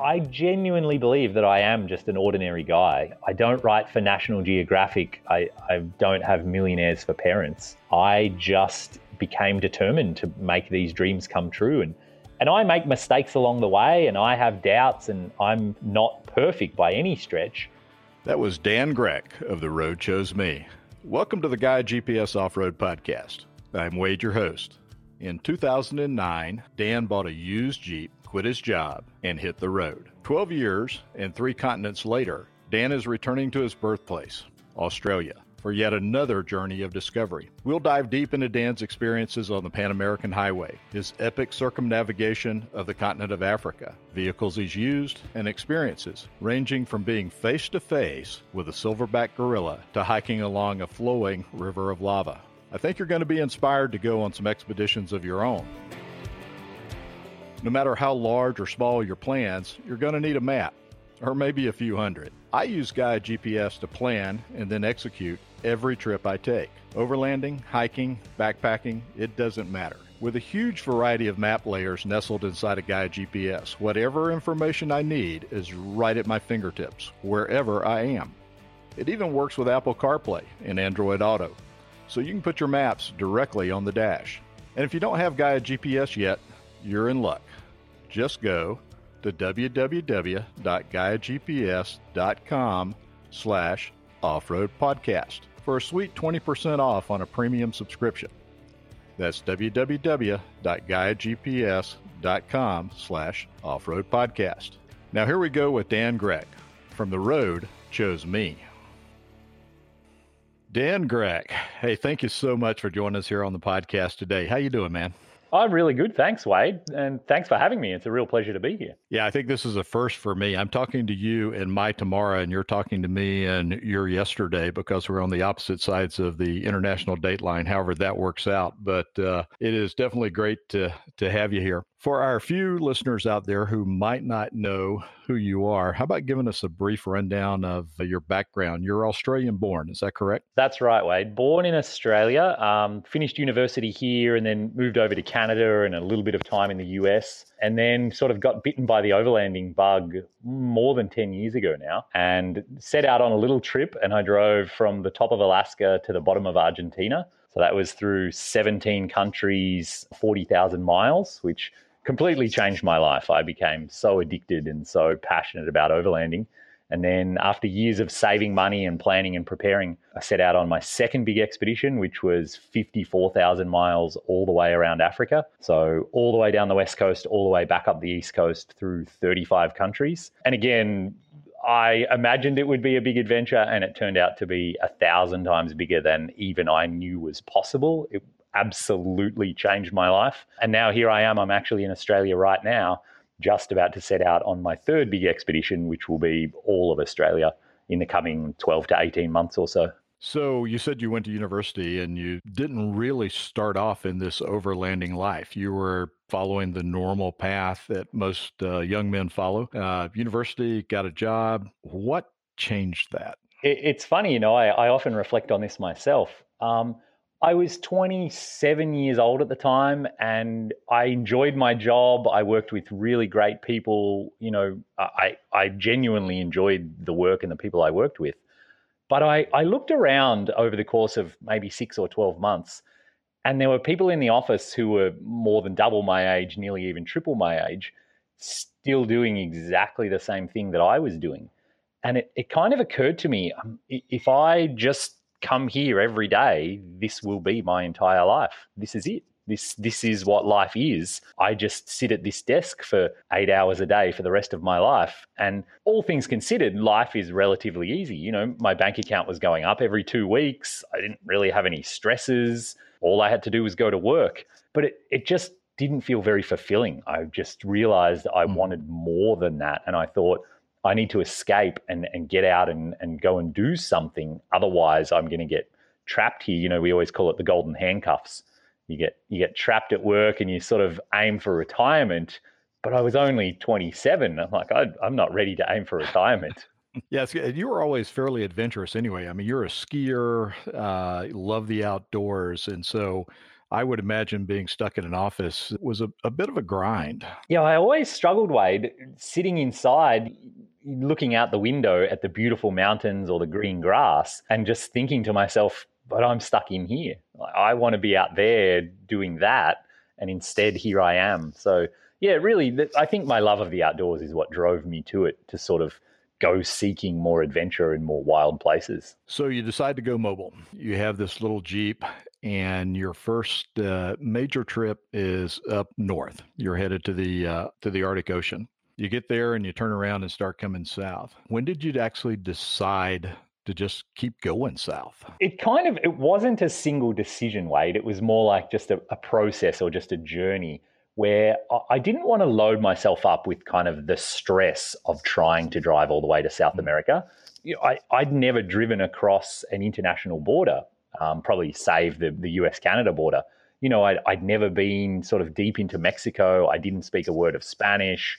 I genuinely believe that I am just an ordinary guy. I don't write for National Geographic. I, I don't have millionaires for parents. I just became determined to make these dreams come true. And, and I make mistakes along the way and I have doubts and I'm not perfect by any stretch. That was Dan Grec of The Road Chose Me. Welcome to the Gaia GPS Off Road Podcast. I'm Wade, your host. In 2009, Dan bought a used Jeep, quit his job, and hit the road. 12 years and three continents later, Dan is returning to his birthplace, Australia, for yet another journey of discovery. We'll dive deep into Dan's experiences on the Pan American Highway, his epic circumnavigation of the continent of Africa, vehicles he's used, and experiences ranging from being face to face with a silverback gorilla to hiking along a flowing river of lava. I think you're going to be inspired to go on some expeditions of your own. No matter how large or small your plans, you're going to need a map, or maybe a few hundred. I use Gaia GPS to plan and then execute every trip I take. Overlanding, hiking, backpacking, it doesn't matter. With a huge variety of map layers nestled inside a Gaia GPS, whatever information I need is right at my fingertips, wherever I am. It even works with Apple CarPlay and Android Auto so you can put your maps directly on the dash. And if you don't have Guide GPS yet, you're in luck. Just go to www.gaiagps.com slash offroad podcast for a sweet 20% off on a premium subscription. That's www.gaiagps.com slash offroad podcast. Now here we go with Dan Grec From the road chose me. Dan Grec, hey, thank you so much for joining us here on the podcast today. How you doing, man? I'm really good. Thanks, Wade. And thanks for having me. It's a real pleasure to be here. Yeah, I think this is a first for me. I'm talking to you and my tomorrow, and you're talking to me and your yesterday because we're on the opposite sides of the international date line, however that works out. But uh, it is definitely great to, to have you here. For our few listeners out there who might not know who you are, how about giving us a brief rundown of your background? You're Australian born, is that correct? That's right, Wade. Born in Australia, um, finished university here, and then moved over to Canada and a little bit of time in the US, and then sort of got bitten by the overlanding bug more than 10 years ago now, and set out on a little trip. And I drove from the top of Alaska to the bottom of Argentina. So that was through 17 countries, 40,000 miles, which completely changed my life. I became so addicted and so passionate about overlanding. And then, after years of saving money and planning and preparing, I set out on my second big expedition, which was 54,000 miles all the way around Africa. So, all the way down the west coast, all the way back up the east coast through 35 countries. And again, I imagined it would be a big adventure, and it turned out to be a thousand times bigger than even I knew was possible. It absolutely changed my life. And now here I am. I'm actually in Australia right now, just about to set out on my third big expedition, which will be all of Australia in the coming 12 to 18 months or so. So you said you went to university and you didn't really start off in this overlanding life. You were following the normal path that most uh, young men follow. Uh, university, got a job. What changed that? It, it's funny, you know, I, I, often reflect on this myself. Um, I was 27 years old at the time and I enjoyed my job. I worked with really great people. You know, I, I genuinely enjoyed the work and the people I worked with. But I, I looked around over the course of maybe six or 12 months, and there were people in the office who were more than double my age, nearly even triple my age, still doing exactly the same thing that I was doing. And it, it kind of occurred to me um, if I just come here every day, this will be my entire life. This is it. This this is what life is. I just sit at this desk for 8 hours a day for the rest of my life and all things considered life is relatively easy. You know, my bank account was going up every 2 weeks. I didn't really have any stresses. All I had to do was go to work. But it it just didn't feel very fulfilling. I just realized I hmm. wanted more than that and I thought I need to escape and, and get out and, and go and do something. Otherwise, I'm going to get trapped here. You know, we always call it the golden handcuffs. You get you get trapped at work and you sort of aim for retirement. But I was only 27. I'm like, I, I'm not ready to aim for retirement. Yes, you were always fairly adventurous anyway. I mean, you're a skier, uh, love the outdoors. And so I would imagine being stuck in an office was a, a bit of a grind. Yeah, I always struggled, Wade, sitting inside, looking out the window at the beautiful mountains or the green grass, and just thinking to myself, but I'm stuck in here. I want to be out there doing that. And instead, here I am. So, yeah, really, I think my love of the outdoors is what drove me to it to sort of go seeking more adventure in more wild places. So you decide to go mobile. You have this little Jeep, and your first uh, major trip is up north. You're headed to the uh, to the Arctic Ocean. You get there and you turn around and start coming south. When did you actually decide to just keep going south? It kind of it wasn't a single decision, Wade. It was more like just a, a process or just a journey where I didn't want to load myself up with kind of the stress of trying to drive all the way to South mm. America. You know, I, I'd never driven across an international border, um, probably save the, the US Canada border. You know, I'd, I'd never been sort of deep into Mexico. I didn't speak a word of Spanish.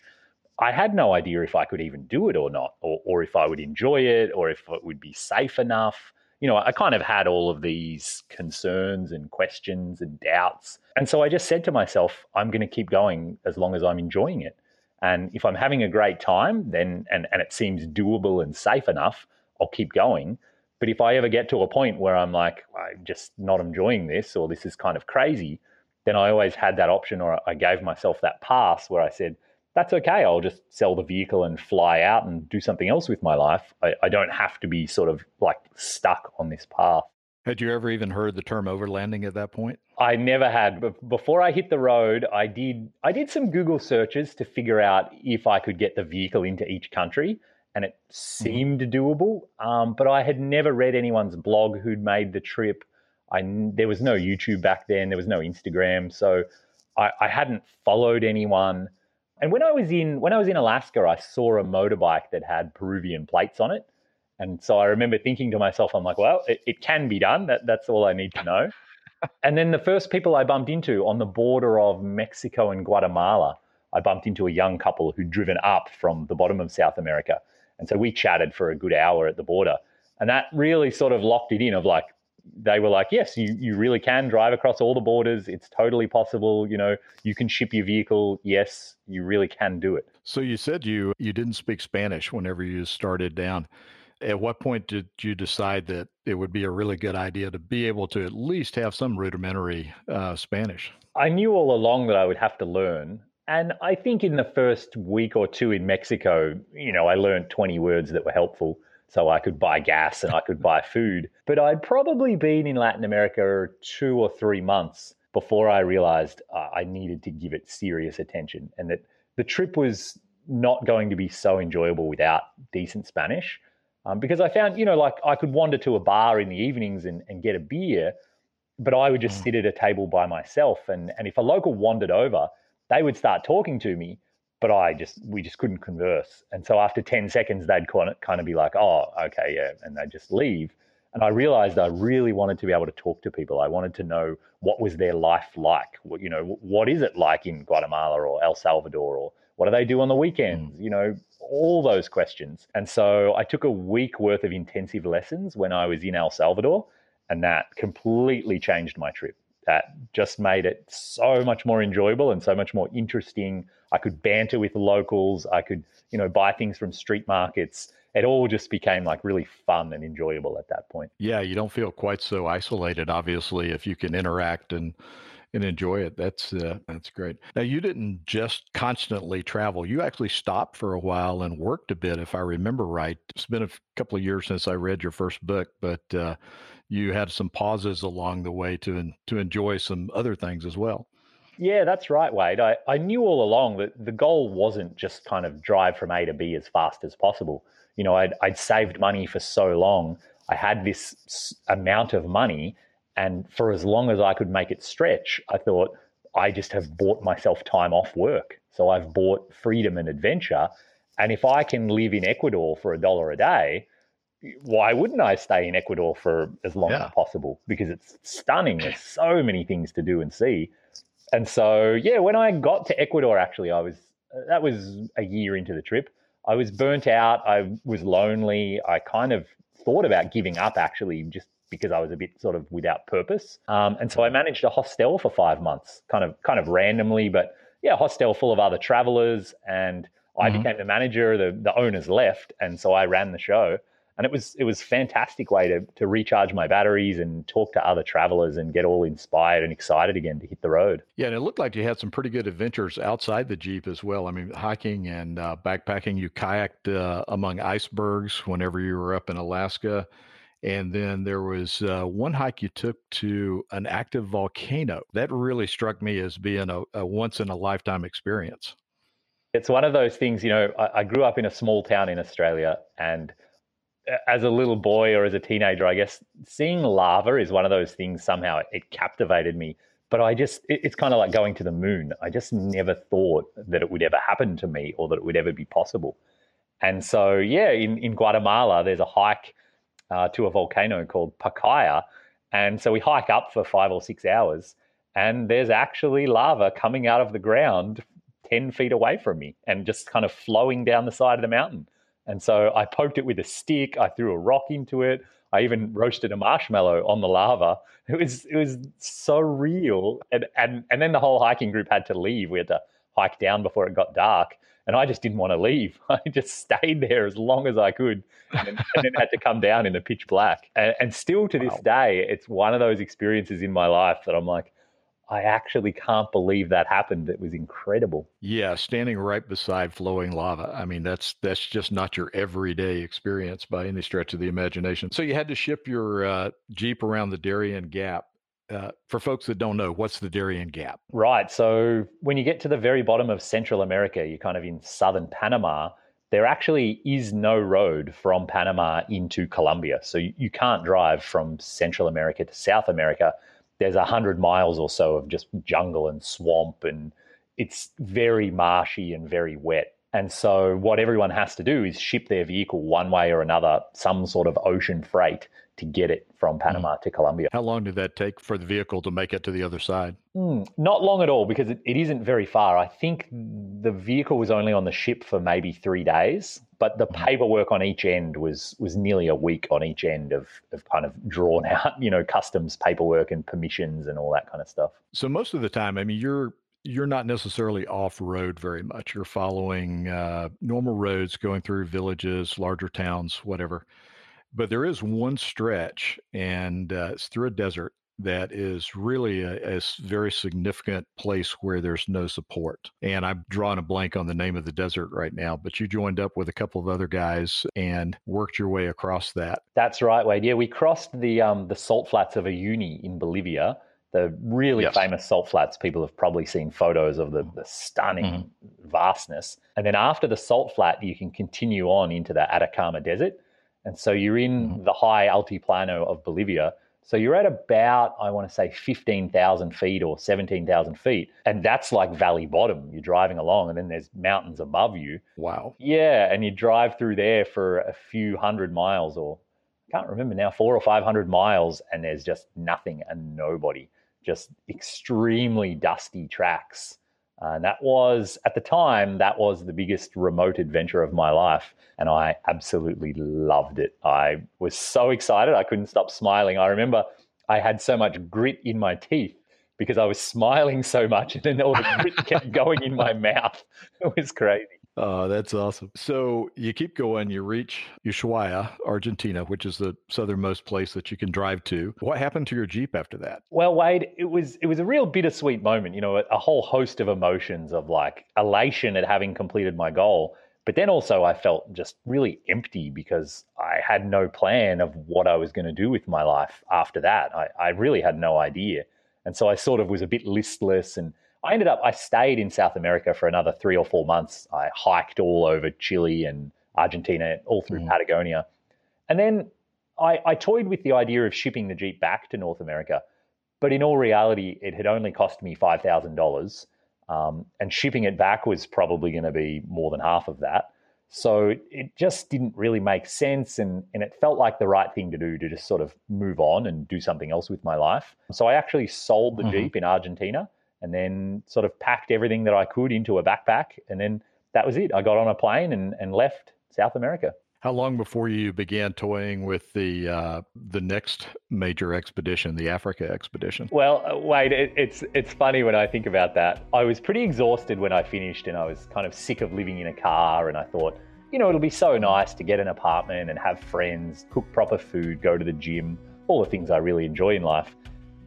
I had no idea if I could even do it or not, or, or if I would enjoy it, or if it would be safe enough you know, I kind of had all of these concerns and questions and doubts. And so I just said to myself, I'm going to keep going as long as I'm enjoying it. And if I'm having a great time, then and, and it seems doable and safe enough, I'll keep going. But if I ever get to a point where I'm like, I'm just not enjoying this or this is kind of crazy, then I always had that option or I gave myself that pass where I said, that's okay. I'll just sell the vehicle and fly out and do something else with my life. I, I, don't have to be sort of like stuck on this path. Had you ever even heard the term overlanding at that point? I never had. But before I hit the road, I did I did some Google searches to figure out if I could get the vehicle into each country, and it mm-hmm. seemed mm-hmm. doable. Um, but I had never read anyone's blog who'd made the trip. I there was no YouTube back then. There was no Instagram, so I, I hadn't followed anyone and when I was in when I was in Alaska, I saw a motorbike that had Peruvian plates on it. And so I remember thinking to myself, I'm like, well, it, it can be done. That, that's all I need to know. and then the first people I bumped into on the border of Mexico and Guatemala, I bumped into a young couple who'd driven up from the bottom of South America. And so we chatted for a good hour at the border. And that really sort of locked it in of like, they were like, yes, you, you really can drive across all the borders. It's totally possible. You know, you can ship your vehicle. Yes, you really can do it. So you said you you didn't speak Spanish whenever you started down. At what point did you decide that it would be a really good idea to be able to at least have some rudimentary uh, Spanish? I knew all along that I would have to learn. And I think in the first week or two in Mexico, you know, I learned 20 words that were helpful so I could buy gas and I could buy food. But I'd probably been in Latin America two or three months before I realized uh, I needed to give it serious attention and that the trip was not going to be so enjoyable without decent Spanish. Um, because I found, you know, like I could wander to a bar in the evenings and, and get a beer, but I would just mm. sit at a table by myself. And, and if a local wandered over, they would start talking to me but I just we just couldn't converse. And so after 10 seconds, they'd kind of be like, oh, okay, yeah, and they'd just leave. And I realized I really wanted to be able to talk to people. I wanted to know what was their life like. What, you know, what is it like in Guatemala or El Salvador, or what do they do on the weekends? Mm. You know, all those questions. And so I took a week worth of intensive lessons when I was in El Salvador, and that completely changed my trip that just made it so much more enjoyable and so much more interesting. I could banter with locals. I could, you know, buy things from street markets. It all just became like really fun and enjoyable at that point. Yeah, you don't feel quite so isolated, obviously, if you can interact and and enjoy it. That's uh, that's great. Now you didn't just constantly travel. You actually stopped for a while and worked a bit, if I remember right. It's been a couple of years since I read your first book, but uh, you had some pauses along the way to to enjoy some other things as well. Yeah, that's right, Wade. I, I knew all along that the goal wasn't just kind of drive from A to B as fast as possible. You know, I'd, I'd saved money for so long. I had this amount of money and for as long as I could make it stretch, I thought, I just have bought myself time off work. So I've bought freedom and adventure. And if I can live in Ecuador for a dollar a day, why wouldn't I stay in Ecuador for as long yeah. as possible? Because it's stunning. There's so many things to do and see. And so, yeah, when I got to Ecuador, actually, I was, that was a year into the trip. I was burnt out. I was lonely. I kind of thought about giving up, actually, just because I was a bit sort of without purpose. Um, and so I managed a hostel for five months, kind of kind of randomly, but yeah, hostel full of other travelers, and I mm-hmm. became the manager. The the owners left, and so I ran the show and it was it was fantastic way to to recharge my batteries and talk to other travelers and get all inspired and excited again to hit the road. Yeah, and it looked like you had some pretty good adventures outside the Jeep as well. I mean, hiking and uh, backpacking. You kayaked uh, among icebergs whenever you were up in Alaska. And then there was uh, one hike you took to an active volcano. That really struck me as being a, a once in a lifetime experience. It's one of those things, you know, I, I grew up in a small town in Australia and as a little boy or as a teenager, I guess seeing lava is one of those things somehow it captivated me. But I just, it's kind of like going to the moon. I just never thought that it would ever happen to me or that it would ever be possible. And so, yeah, in, in Guatemala, there's a hike uh, to a volcano called Pacaya. And so we hike up for five or six hours, and there's actually lava coming out of the ground 10 feet away from me and just kind of flowing down the side of the mountain. And so I poked it with a stick. I threw a rock into it. I even roasted a marshmallow on the lava. It was it was so real. And and and then the whole hiking group had to leave. We had to hike down before it got dark. And I just didn't want to leave. I just stayed there as long as I could, and then, and then had to come down in the pitch black. And, and still to this wow. day, it's one of those experiences in my life that I'm like, I actually can't believe that happened. It was incredible. Yeah, standing right beside flowing lava. I mean, that's that's just not your everyday experience by any stretch of the imagination. So you had to ship your uh, Jeep around the Darien Gap. Uh, for folks that don't know, what's the Darien Gap? Right. So when you get to the very bottom of Central America, you're kind of in southern Panama. There actually is no road from Panama into Colombia. So you, you can't drive from Central America to South America there's a hundred miles or so of just jungle and swamp and it's very marshy and very wet. And so what everyone has to do is ship their vehicle one way or another, some sort of ocean freight to get it from Panama mm. to Colombia. How long did that take for the vehicle to make it to the other side? Mm, not long at all because it, it isn't very far. I think the vehicle was only on the ship for maybe three days, but the mm. paperwork on each end was was nearly a week on each end of, of kind of drawn out, you know, customs paperwork and permissions and all that kind of stuff. So most of the time, I mean, you're you're not necessarily off road very much. You're following uh, normal roads going through villages, larger towns, whatever. But there is one stretch, and uh, it's through a desert that is really a, a, very significant place where there's no support. And I'm drawing a blank on the name of the desert right now, but you joined up with a couple of other guys and worked your way across that. That's right, Wade. Yeah, we crossed the um, the salt flats of Uyuni in Bolivia the really yes. famous salt flats. People have probably seen photos of the, the stunning mm-hmm. vastness. And then after the salt flat, you can continue on into the Atacama Desert. And so you're in mm-hmm. the high altiplano of Bolivia. So you're at about, I want to say, 15,000 feet or 17,000 feet. And that's like valley bottom. You're driving along, and then there's mountains above you. Wow. Yeah. And you drive through there for a few hundred miles, or I can't remember now, four or 500 miles, and there's just nothing and nobody just extremely dusty tracks. Uh, and that was, at the time, that was the biggest remote adventure of my life. And I absolutely loved it. I was so excited. I couldn't stop smiling. I remember I had so much grit in my teeth because I was smiling so much. And then all the grit kept going in my mouth. It was crazy. Oh, that's awesome. So you keep going, you reach Ushuaia, Argentina, which is the southernmost place that you can drive to. What happened to your Jeep after that? Well, Wade, it was it was a real bittersweet moment, you know, a, a whole host of emotions of like elation at having completed my goal. But then also I felt just really empty because I had no plan of what I was going to do with my life after that. I, I really had no idea. And so I sort of was a bit listless and I ended up, I stayed in South America for another three or four months. I hiked all over Chile and Argentina, all through mm. Patagonia. And then I, I toyed with the idea of shipping the Jeep back to North America. But in all reality, it had only cost me $5,000. Um, and shipping it back was probably going to be more than half of that. So it just didn't really make sense. And, and it felt like the right thing to do to just sort of move on and do something else with my life. So I actually sold the mm-hmm. Jeep in Argentina and then sort of packed everything that I could into a backpack. And then that was it. I got on a plane and, and left South America. How long before you began toying with the uh, the next major expedition, the Africa expedition? Well, wait, it, it's it's funny when I think about that. I was pretty exhausted when I finished, and I was kind of sick of living in a car. And I thought, you know, it'll be so nice to get an apartment and have friends, cook proper food, go to the gym, all the things I really enjoy in life.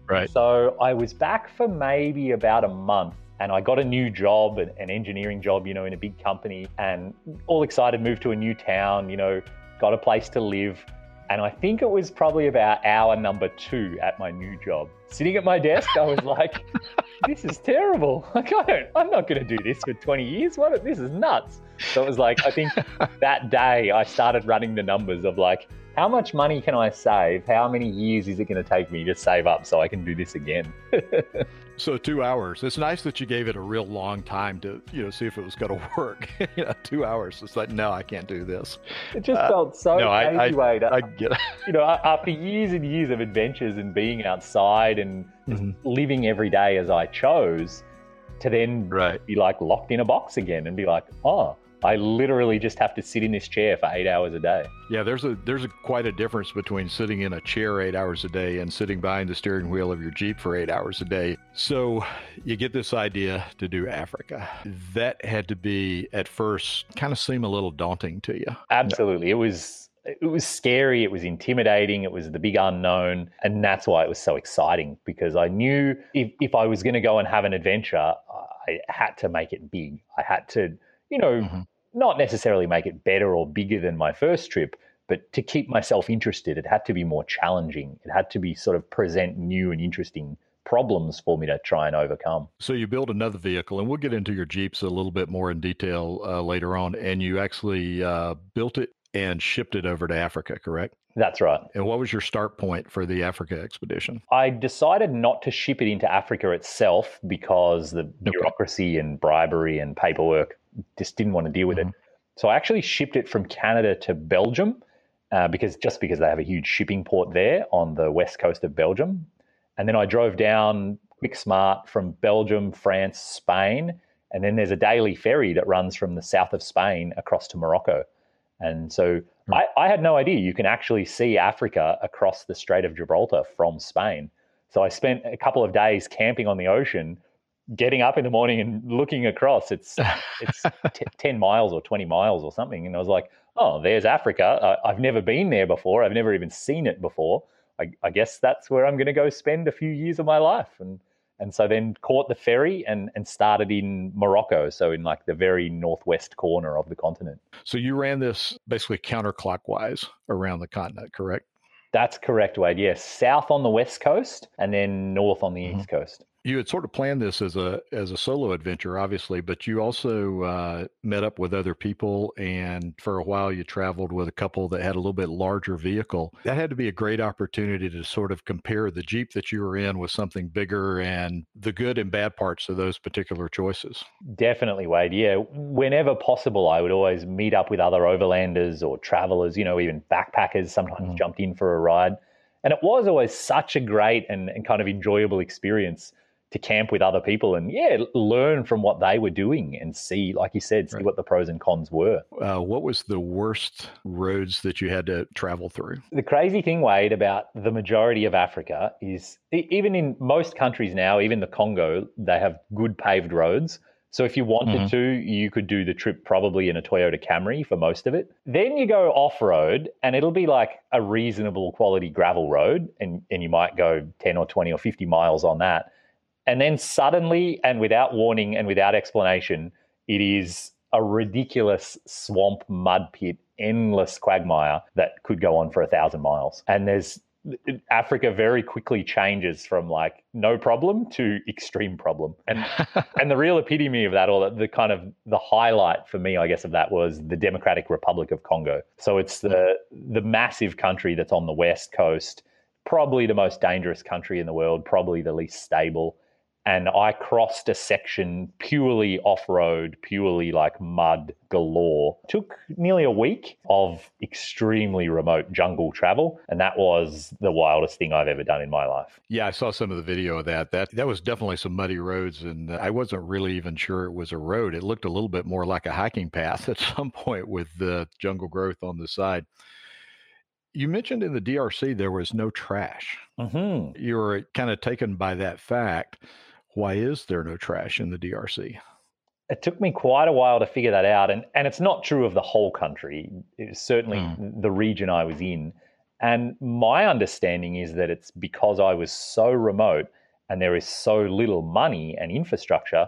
Right. So I was back for maybe about a month and I got a new job, an engineering job, you know, in a big company, and all excited, moved to a new town, you know, got a place to live. And I think it was probably about hour number two at my new job. Sitting at my desk, I was like, this is terrible. Like, I don't, I'm not going to do this for 20 years. What? This is nuts. So it was like, I think that day I started running the numbers of like, how much money can I save? How many years is it going to take me to save up so I can do this again? so two hours. It's nice that you gave it a real long time to, you know, see if it was going to work. you know, two hours. It's like, no, I can't do this. It just uh, felt so no, I, I, I get it. You know, after years and years of adventures and being outside and mm-hmm. living every day as I chose, to then right. be like locked in a box again and be like, oh, I literally just have to sit in this chair for eight hours a day. Yeah, there's a there's a, quite a difference between sitting in a chair eight hours a day and sitting behind the steering wheel of your Jeep for eight hours a day. So you get this idea to do Africa. That had to be at first kind of seem a little daunting to you. Absolutely, it was it was scary, it was intimidating, it was the big unknown. And that's why it was so exciting because I knew if, if I was going to go and have an adventure, I had to make it big. I had to you know, mm-hmm. not necessarily make it better or bigger than my first trip, but to keep myself interested, it had to be more challenging. It had to be sort of present new and interesting problems for me to try and overcome. So you build another vehicle, and we'll get into your Jeeps a little bit more in detail uh, later on. And you actually uh, built it and shipped it over to Africa, correct? That's right. And what was your start point for the Africa expedition? I decided not to ship it into Africa itself because the bureaucracy and bribery and paperwork just didn't want to deal with mm-hmm. it. So I actually shipped it from Canada to Belgium uh, because just because they have a huge shipping port there on the west coast of Belgium. And then I drove down Quick Smart from Belgium, France, Spain. And then there's a daily ferry that runs from the south of Spain across to Morocco. And so mm-hmm. I, I had no idea you can actually see Africa across the Strait of Gibraltar from Spain. So I spent a couple of days camping on the ocean getting up in the morning and looking across, it's it's t- ten miles or twenty miles or something, and I was like, oh, there's Africa. I, have never been there before. I've never even seen it before. I, I guess that's where I'm going to go spend a few years of my life, and and so then caught the ferry and and started in Morocco, so in like the very northwest corner of the continent. So you ran this basically counterclockwise around the continent, correct? That's correct, Wade. Yes, south on the west coast and then north on the mm-hmm. east coast you had sort of planned this as a as a solo adventure, obviously, but you also uh, met up with other people, and for a while you traveled with a couple that had a little bit larger vehicle. That had to be a great opportunity to sort of compare the Jeep that you were in with something bigger and the good and bad parts of those particular choices. Definitely, Wade. Yeah, whenever possible, I would always meet up with other overlanders or travelers. You know, even backpackers. Sometimes mm. jumped in for a ride. And it was always such a great and, and kind of enjoyable experience to camp with other people and yeah, learn from what they were doing and see, like you said, see right. what the pros and cons were. Uh, what was the worst roads that you had to travel through? The crazy thing, Wade, about the majority of Africa is even in most countries now, even the Congo, they have good paved roads. So if you wanted mm-hmm. to, you could do the trip probably in a Toyota Camry for most of it. Then you go off road and it'll be like a reasonable quality gravel road and, and you might go 10 or 20 or 50 miles on that. And then suddenly, and without warning and without explanation, it is a ridiculous swamp mud pit, endless quagmire that could go on for a thousand miles. And there's Africa very quickly changes from like no problem to extreme problem. And and the real epitome of that, or the kind of the highlight for me, I guess, of that was the Democratic Republic of Congo. So it's the the massive country that's on the west coast, probably the most dangerous country in the world, probably the least stable and I crossed a section purely off road, purely like mud galore. Took nearly a week of extremely remote jungle travel, and that was the wildest thing I've ever done in my life. Yeah, I saw some of the video of that. That that was definitely some muddy roads, and I wasn't really even sure it was a road. It looked a little bit more like a hiking path at some point with the jungle growth on the side. You mentioned in the DRC there was no trash. Mm-hmm. You were kind of taken by that fact. Why is there no trash in the DRC? It took me quite a while to figure that out. And, and it's not true of the whole country, it's certainly mm. the region I was in. And my understanding is that it's because I was so remote and there is so little money and infrastructure,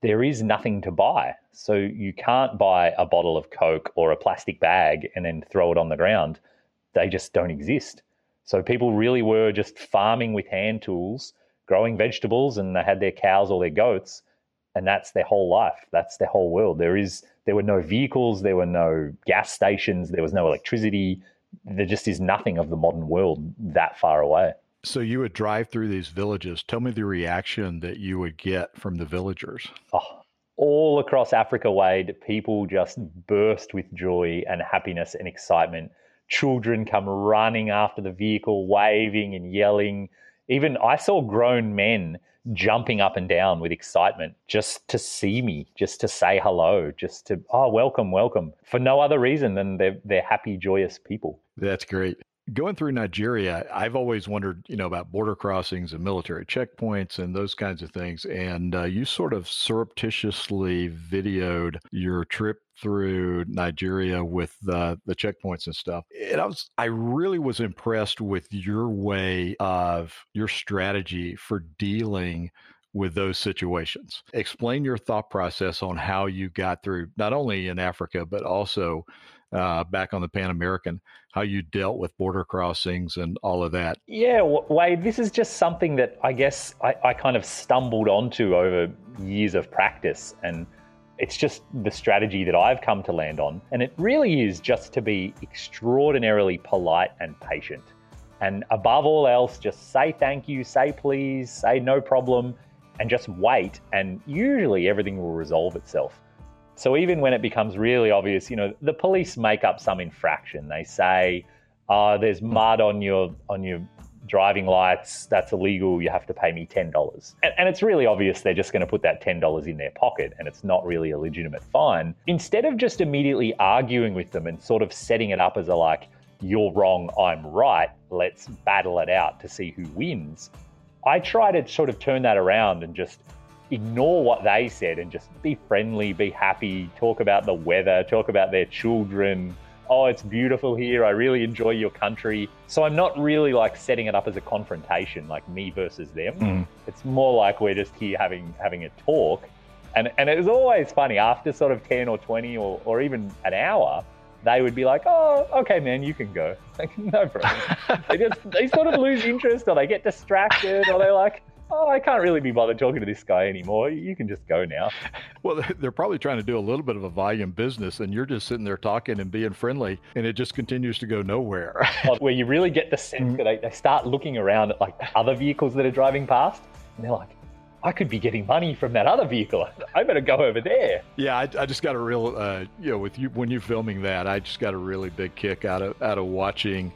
there is nothing to buy. So you can't buy a bottle of Coke or a plastic bag and then throw it on the ground. They just don't exist. So people really were just farming with hand tools growing vegetables and they had their cows or their goats and that's their whole life. That's their whole world. There is there were no vehicles there were no gas stations there was no electricity. There just is nothing of the modern world that far away. So you would drive through these villages. Tell me the reaction that you would get from the villagers. Oh, all across africa wade people just burst with joy and happiness and excitement. Children come running after the vehicle waving and yelling even I saw grown men jumping up and down with excitement just to see me, just to say hello, just to oh welcome, welcome for no other reason than they're they're happy, joyous people. That's great. Going through Nigeria, I've always wondered, you know, about border crossings and military checkpoints and those kinds of things. And uh, you sort of surreptitiously videoed your trip through Nigeria with the the checkpoints and stuff. And I was I really was impressed with your way of your strategy for dealing with those situations. Explain your thought process on how you got through not only in Africa but also uh, back on the Pan American, how you dealt with border crossings and all of that. Yeah, Wade, this is just something that I guess I, I kind of stumbled onto over years of practice. And it's just the strategy that I've come to land on. And it really is just to be extraordinarily polite and patient. And above all else, just say thank you, say please, say no problem, and just wait. And usually everything will resolve itself. So even when it becomes really obvious, you know, the police make up some infraction. They say, uh, there's mud on your on your driving lights, that's illegal, you have to pay me $10. And, and it's really obvious they're just going to put that $10 in their pocket and it's not really a legitimate fine. Instead of just immediately arguing with them and sort of setting it up as a like, you're wrong, I'm right, let's battle it out to see who wins, I try to sort of turn that around and just ignore what they said and just be friendly, be happy, talk about the weather, talk about their children, oh, it's beautiful here. I really enjoy your country. So I'm not really like setting it up as a confrontation, like me versus them. Mm. It's more like we're just here having having a talk. And and it was always funny after sort of 10 or 20 or, or even an hour, they would be like, "Oh, okay, man, you can go." Like, no problem. they just they sort of lose interest, or they get distracted, or they're like, oh, I can't really be bothered talking to this guy anymore. You can just go now. Well, they're probably trying to do a little bit of a volume business, and you're just sitting there talking and being friendly, and it just continues to go nowhere. Where you really get the sense that they, they start looking around at like other vehicles that are driving past, and they're like, I could be getting money from that other vehicle. I better go over there. Yeah, I, I just got a real, uh, you know, with you when you're filming that, I just got a really big kick out of out of watching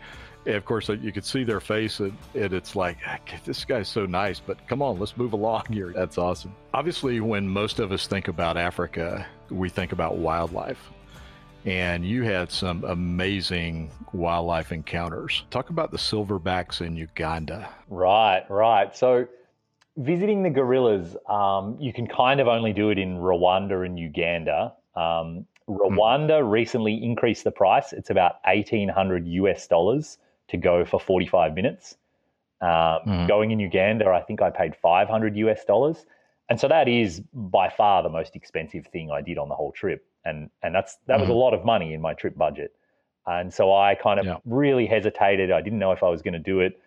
of course, uh, you could see their face, and, and it's like, this guy's so nice, but come on, let's move along here. That's awesome. Obviously, when most of us think about Africa, we think about wildlife. And you had some amazing wildlife encounters. Talk about the silverbacks in Uganda. Right, right. So, visiting the gorillas, um, you can kind of only do it in Rwanda and Uganda. Um, hmm. Rwanda mm. recently increased the price. It's about 1800 US dollars to go for 45 minutes. Um, mm. Going in Uganda, I think I paid 500 US dollars. And so that is by far the most expensive thing I did on the whole trip. And, and that's, that mm. was a mm-hmm. lot of money in my trip budget. And so I kind of yeah. really hesitated. I didn't know if I was going to do it.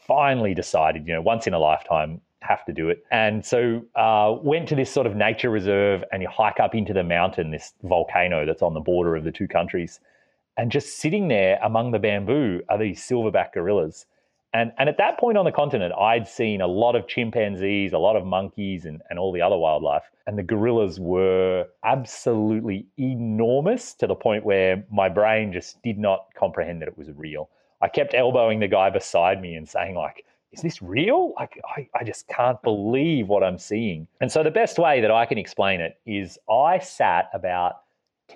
Finally decided, you know, once in a lifetime, have to do it. And so uh, went to this sort of nature reserve and you hike up into the mountain, this volcano that's on the border of the two countries. And just sitting there among the bamboo are these silverback gorillas. And, and at that point on the continent, I'd seen a lot of chimpanzees, a lot of monkeys, and, and all the other wildlife. And the gorillas were absolutely enormous to the point where my brain just did not comprehend that it was real. I kept elbowing the guy beside me and saying, like, is this real? Like, I, I just can't believe what I'm seeing. And so the best way that I can explain it is I sat about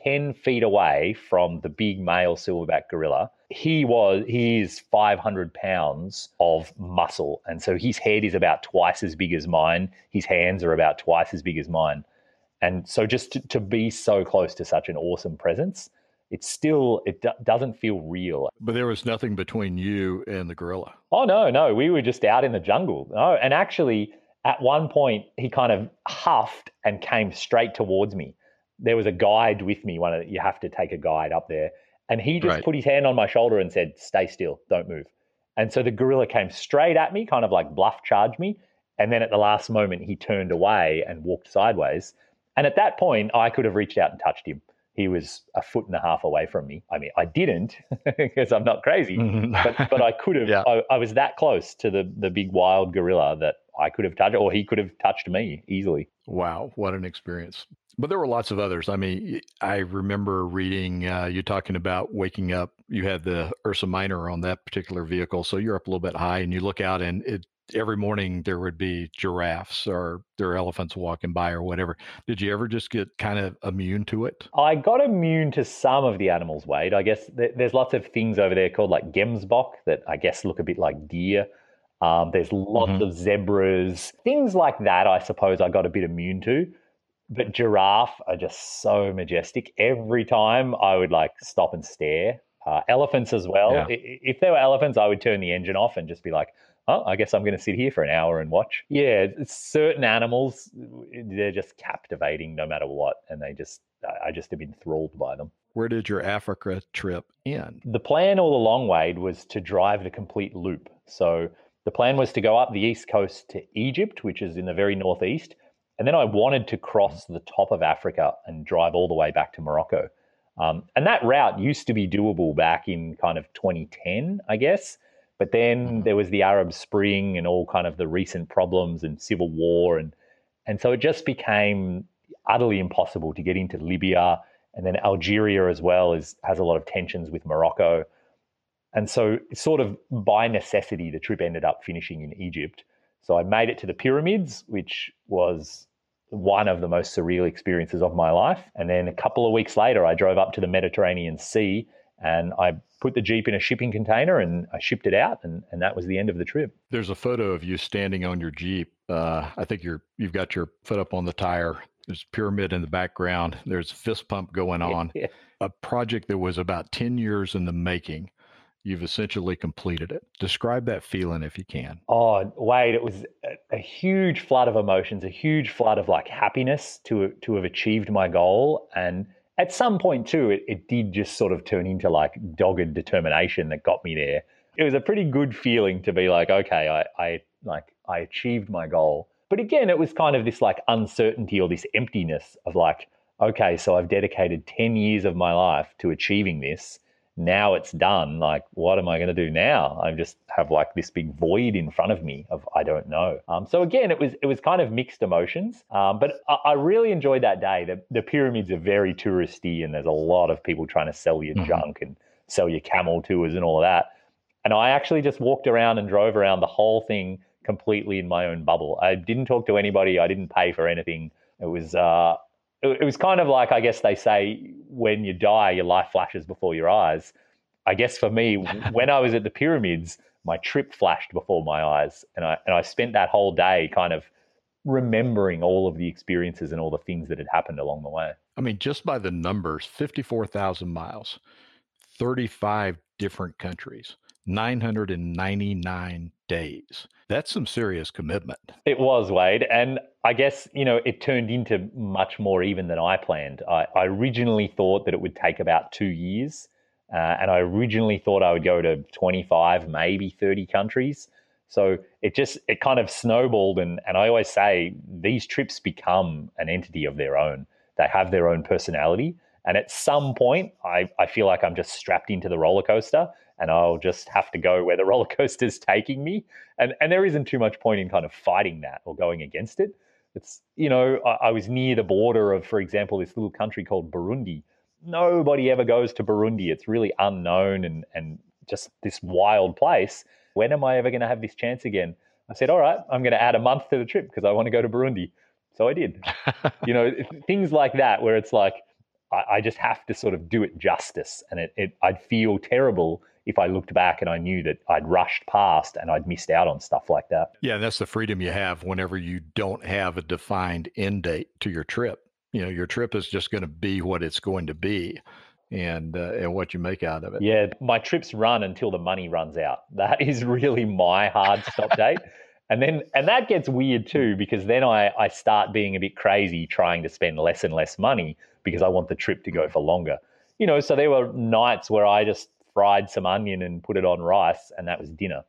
10 feet away from the big male silverback gorilla. He was, he is 500 pounds of muscle. And so his head is about twice as big as mine. His hands are about twice as big as mine. And so just to, to be so close to such an awesome presence, it's still, it doesn't feel real. But there was nothing between you and the gorilla. Oh, no, no. We were just out in the jungle. No. And actually, at one point, he kind of huffed and came straight towards me there was a guide with me. One of you have to take a guide up there, and he just right. put his hand on my shoulder and said, "Stay still, don't move." And so the gorilla came straight at me, kind of like bluff charged me, and then at the last moment he turned away and walked sideways. And at that point, I could have reached out and touched him. He was a foot and a half away from me. I mean, I didn't because I'm not crazy, mm-hmm. but but I could have. yeah. I, I was that close to the the big wild gorilla that I could have touched, or he could have touched me easily. Wow, what an experience! But there were lots of others. I mean, I remember reading uh, you talking about waking up. You had the Ursa Minor on that particular vehicle, so you're up a little bit high, and you look out, and it every morning there would be giraffes or there are elephants walking by or whatever. Did you ever just get kind of immune to it? I got immune to some of the animals, Wade. I guess th- there's lots of things over there called like gemsbok that I guess look a bit like deer. Um, there's lots mm-hmm. of zebras, things like that. I suppose I got a bit immune to but giraffe are just so majestic. Every time I would like stop and stare. Uh, elephants as well. Yeah. If there were elephants, I would turn the engine off and just be like, "Oh, I guess I'm going to sit here for an hour and watch." Yeah, certain animals, they're just captivating no matter what, and they just, I just have been enthralled by them. Where did your Africa trip end? The plan all along, Wade, was to drive the complete loop. So the plan was to go up the east coast to Egypt, which is in the very northeast, and then I wanted to cross the top of Africa and drive all the way back to Morocco. Um, and that route used to be doable back in kind of 2010, I guess. But then mm-hmm. there was the Arab Spring and all kind of the recent problems and civil war. And, and so it just became utterly impossible to get into Libya. And then Algeria as well is, has a lot of tensions with Morocco. And so, sort of by necessity, the trip ended up finishing in Egypt. So I made it to the pyramids, which was one of the most surreal experiences of my life. And then a couple of weeks later, I drove up to the Mediterranean Sea and I put the Jeep in a shipping container and I shipped it out. And, and that was the end of the trip. There's a photo of you standing on your Jeep. Uh, I think you're, you've got your foot up on the tire. There's a pyramid in the background. There's fist pump going on. Yeah. A project that was about 10 years in the making you've essentially completed it. Describe that feeling if you can. Oh, Wade, it was a, a, huge flood of emotions, a huge flood of like happiness to to have achieved my goal. And at some point too, it, it did just sort of turn into like dogged determination that got me there. It was a pretty good feeling to be like, okay, I, I like I achieved my goal. But again, it was kind of this like uncertainty or this emptiness of like, okay, so I've dedicated 10 years of my life to achieving this now it's done. Like, what am I going to do now? I just have like this big void in front of me of I don't know. Um, so again, it was it was kind of mixed emotions. Um, but I, I, really enjoyed that day. The, the pyramids are very touristy, and there's a lot of people trying to sell you mm-hmm. junk and sell you camel tours and all of that. And I actually just walked around and drove around the whole thing completely in my own bubble. I didn't talk to anybody. I didn't pay for anything. It was uh, it was kind of like I guess they say when you die, your life flashes before your eyes. I guess for me, when I was at the pyramids, my trip flashed before my eyes, and I and I spent that whole day kind of remembering all of the experiences and all the things that had happened along the way. I mean, just by the numbers, fifty-four thousand miles, thirty-five different countries. 999 days. That's some serious commitment. It was, Wade. And I guess, you know, it turned into much more even than I planned. I, I originally thought that it would take about two years. Uh, and I originally thought I would go to 25, maybe 30 countries. So it just, it kind of snowballed. And, and I always say these trips become an entity of their own. They have their own personality. And at some point, I, I feel like I'm just strapped into the roller coaster and I'll just have to go where the roller coaster is taking me. And, and there isn't too much point in kind of fighting that or going against it. It's, you know, I, I was near the border of, for example, this little country called Burundi. Nobody ever goes to Burundi. It's really unknown and, and just this wild place. When am I ever going to have this chance again? I said, all right, I'm going to add a month to the trip because I want to go to Burundi. So I did. you know, things like that where it's like, I, I, just have to sort of do it justice. And it, it, I'd feel terrible if I looked back and I knew that I'd rushed past and I'd missed out on stuff like that. Yeah, that's the freedom you have whenever you don't have a defined end date to your trip. You know, your trip is just going to be what it's going to be and uh, and what you make out of it. Yeah, my trips run until the money runs out. That is really my hard stop date. And then and that gets weird too because then I, I start being a bit crazy trying to spend less and less money because I want the trip to go for longer. You know, so there were nights where I just fried some onion and put it on rice and that was dinner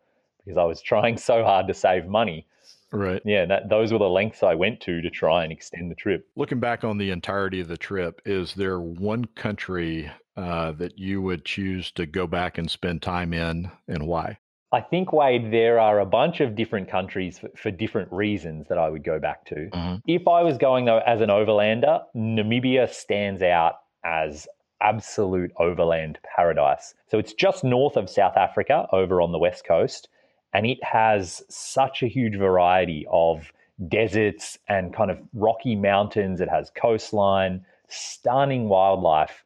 because I was trying so hard to save money. Right. Yeah, that, those were the lengths I went to to try and extend the trip. Looking back on the entirety of the trip, is there one country uh, that you would choose to go back and spend time in and why? I think, Wade, there are a bunch of different countries for, for different reasons that I would go back to. Mm-hmm. If I was going, though, as an overlander, Namibia stands out as absolute overland paradise. So it's just north of South Africa over on the west coast and it has such a huge variety of deserts and kind of rocky mountains. It has coastline, stunning wildlife,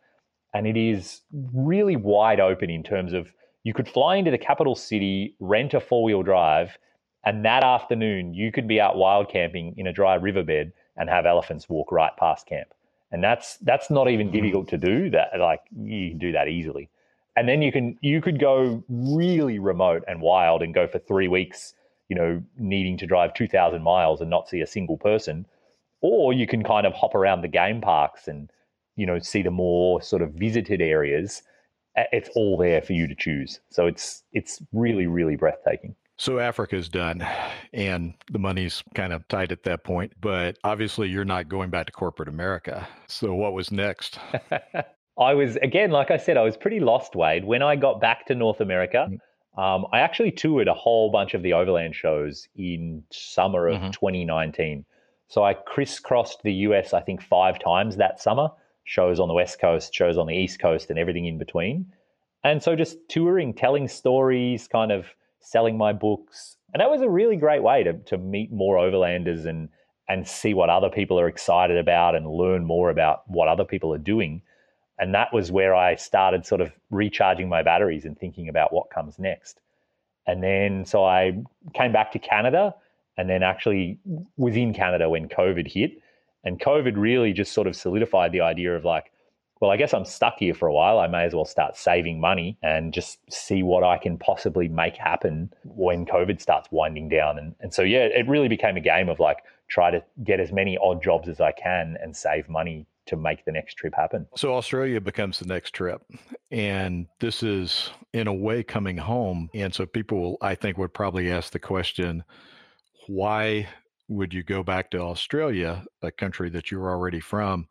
and it is really wide open in terms of you could fly into the capital city, rent a four wheel drive, and that afternoon you could be out wild camping in a dry riverbed and have elephants walk right past camp. And that's that's not even mm-hmm. difficult to do. That like you can do that easily and then you can you could go really remote and wild and go for three weeks you know needing to drive 2000 miles and not see a single person or you can kind of hop around the game parks and you know see the more sort of visited areas it's all there for you to choose so it's it's really really breathtaking so Africa's done and the money's kind of tight at that point, but obviously you're not going back to corporate America. So what was next? I was again, like I said, I was pretty lost, Wade. When I got back to North America, mm. um, I actually toured a whole bunch of the Overland shows in summer of mm-hmm. 2019. So I crisscrossed the US, I think, five times that summer. Shows on the West Coast, shows on the East Coast, and everything in between. And so just touring, telling stories, kind of selling my books. And that was a really great way to, to meet more overlanders and and see what other people are excited about and learn more about what other people are doing and that was where I started sort of recharging my batteries and thinking about what comes next. And then so I came back to Canada and then actually was in Canada when COVID hit. And COVID really just sort of solidified the idea of like, well, I guess I'm stuck here for a while. I may as well start saving money and just see what I can possibly make happen when COVID starts winding down. And, and so, yeah, it really became a game of like, try to get as many odd jobs as I can and save money to make the next trip happen. So Australia becomes the next trip. And this is in a way coming home. And so people I think would probably ask the question, why would you go back to Australia, a country that you're already from?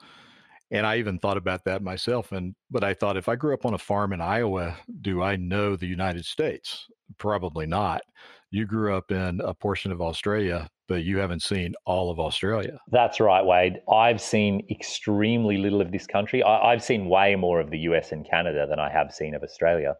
And I even thought about that myself. And but I thought if I grew up on a farm in Iowa, do I know the United States? Probably not. You grew up in a portion of Australia but you haven't seen all of Australia. That's right, Wade. I've seen extremely little of this country. I, have seen way more of the US and Canada than I have seen of Australia.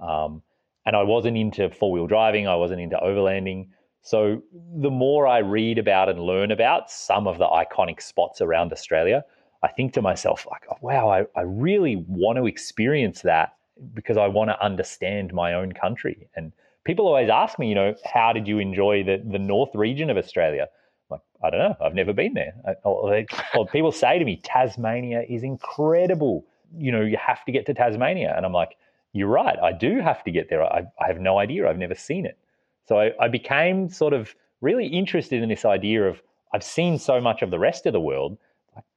Um, and I wasn't into four wheel driving, I wasn't into overlanding. So the more I read about and learn about some of the iconic spots around Australia, I think to myself, like, oh, wow, I, I really want to experience that because I want to understand my own country. And people always ask me, you know, how did you enjoy the, the North region of Australia? I'm like, I don't know. I've never been there. Or, or people say to me, Tasmania is incredible. You know, you have to get to Tasmania. And I'm like, you're right. I do have to get there. I, I have no idea. I've never seen it. So I, I became sort of really interested in this idea of I've seen so much of the rest of the world.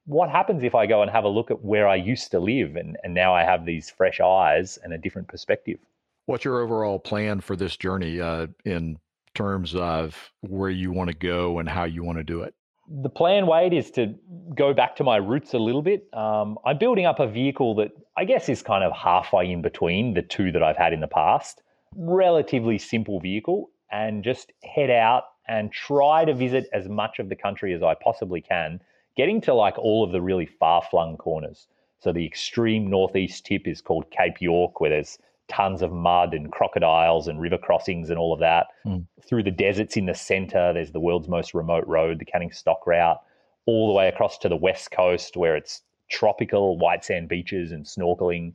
What happens if I go and have a look at where I used to live and, and now I have these fresh eyes and a different perspective? What's your overall plan for this journey uh, in terms of where you want to go and how you want to do it? The plan, Wade, is to go back to my roots a little bit. Um, I'm building up a vehicle that I guess is kind of halfway in between the two that I've had in the past. Relatively simple vehicle, and just head out and try to visit as much of the country as I possibly can, getting to like all of the really far flung corners. So the extreme northeast tip is called Cape York, where there's tons of mud and crocodiles and river crossings and all of that. Mm. Through the deserts in the center, there's the world's most remote road, the Canning Stock Route, all the way across to the west coast where it's tropical white sand beaches and snorkeling.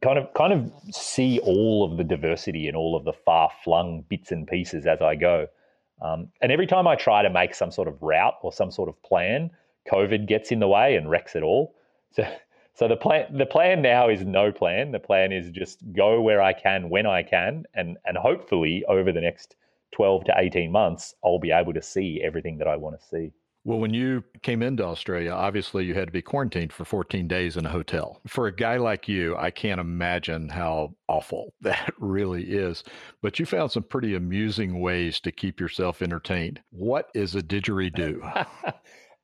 Kind of, kind of see all of the diversity and all of the far flung bits and pieces as I go. Um, and every time I try to make some sort of route or some sort of plan, COVID gets in the way and wrecks it all. So so the plan the plan now is no plan. The plan is just go where I can when I can, and and hopefully over the next twelve to eighteen months, I'll be able to see everything that I want to see. Well, when you came into Australia, obviously you had to be quarantined for 14 days in a hotel. For a guy like you, I can't imagine how awful that really is. But you found some pretty amusing ways to keep yourself entertained. What is a didgeridoo?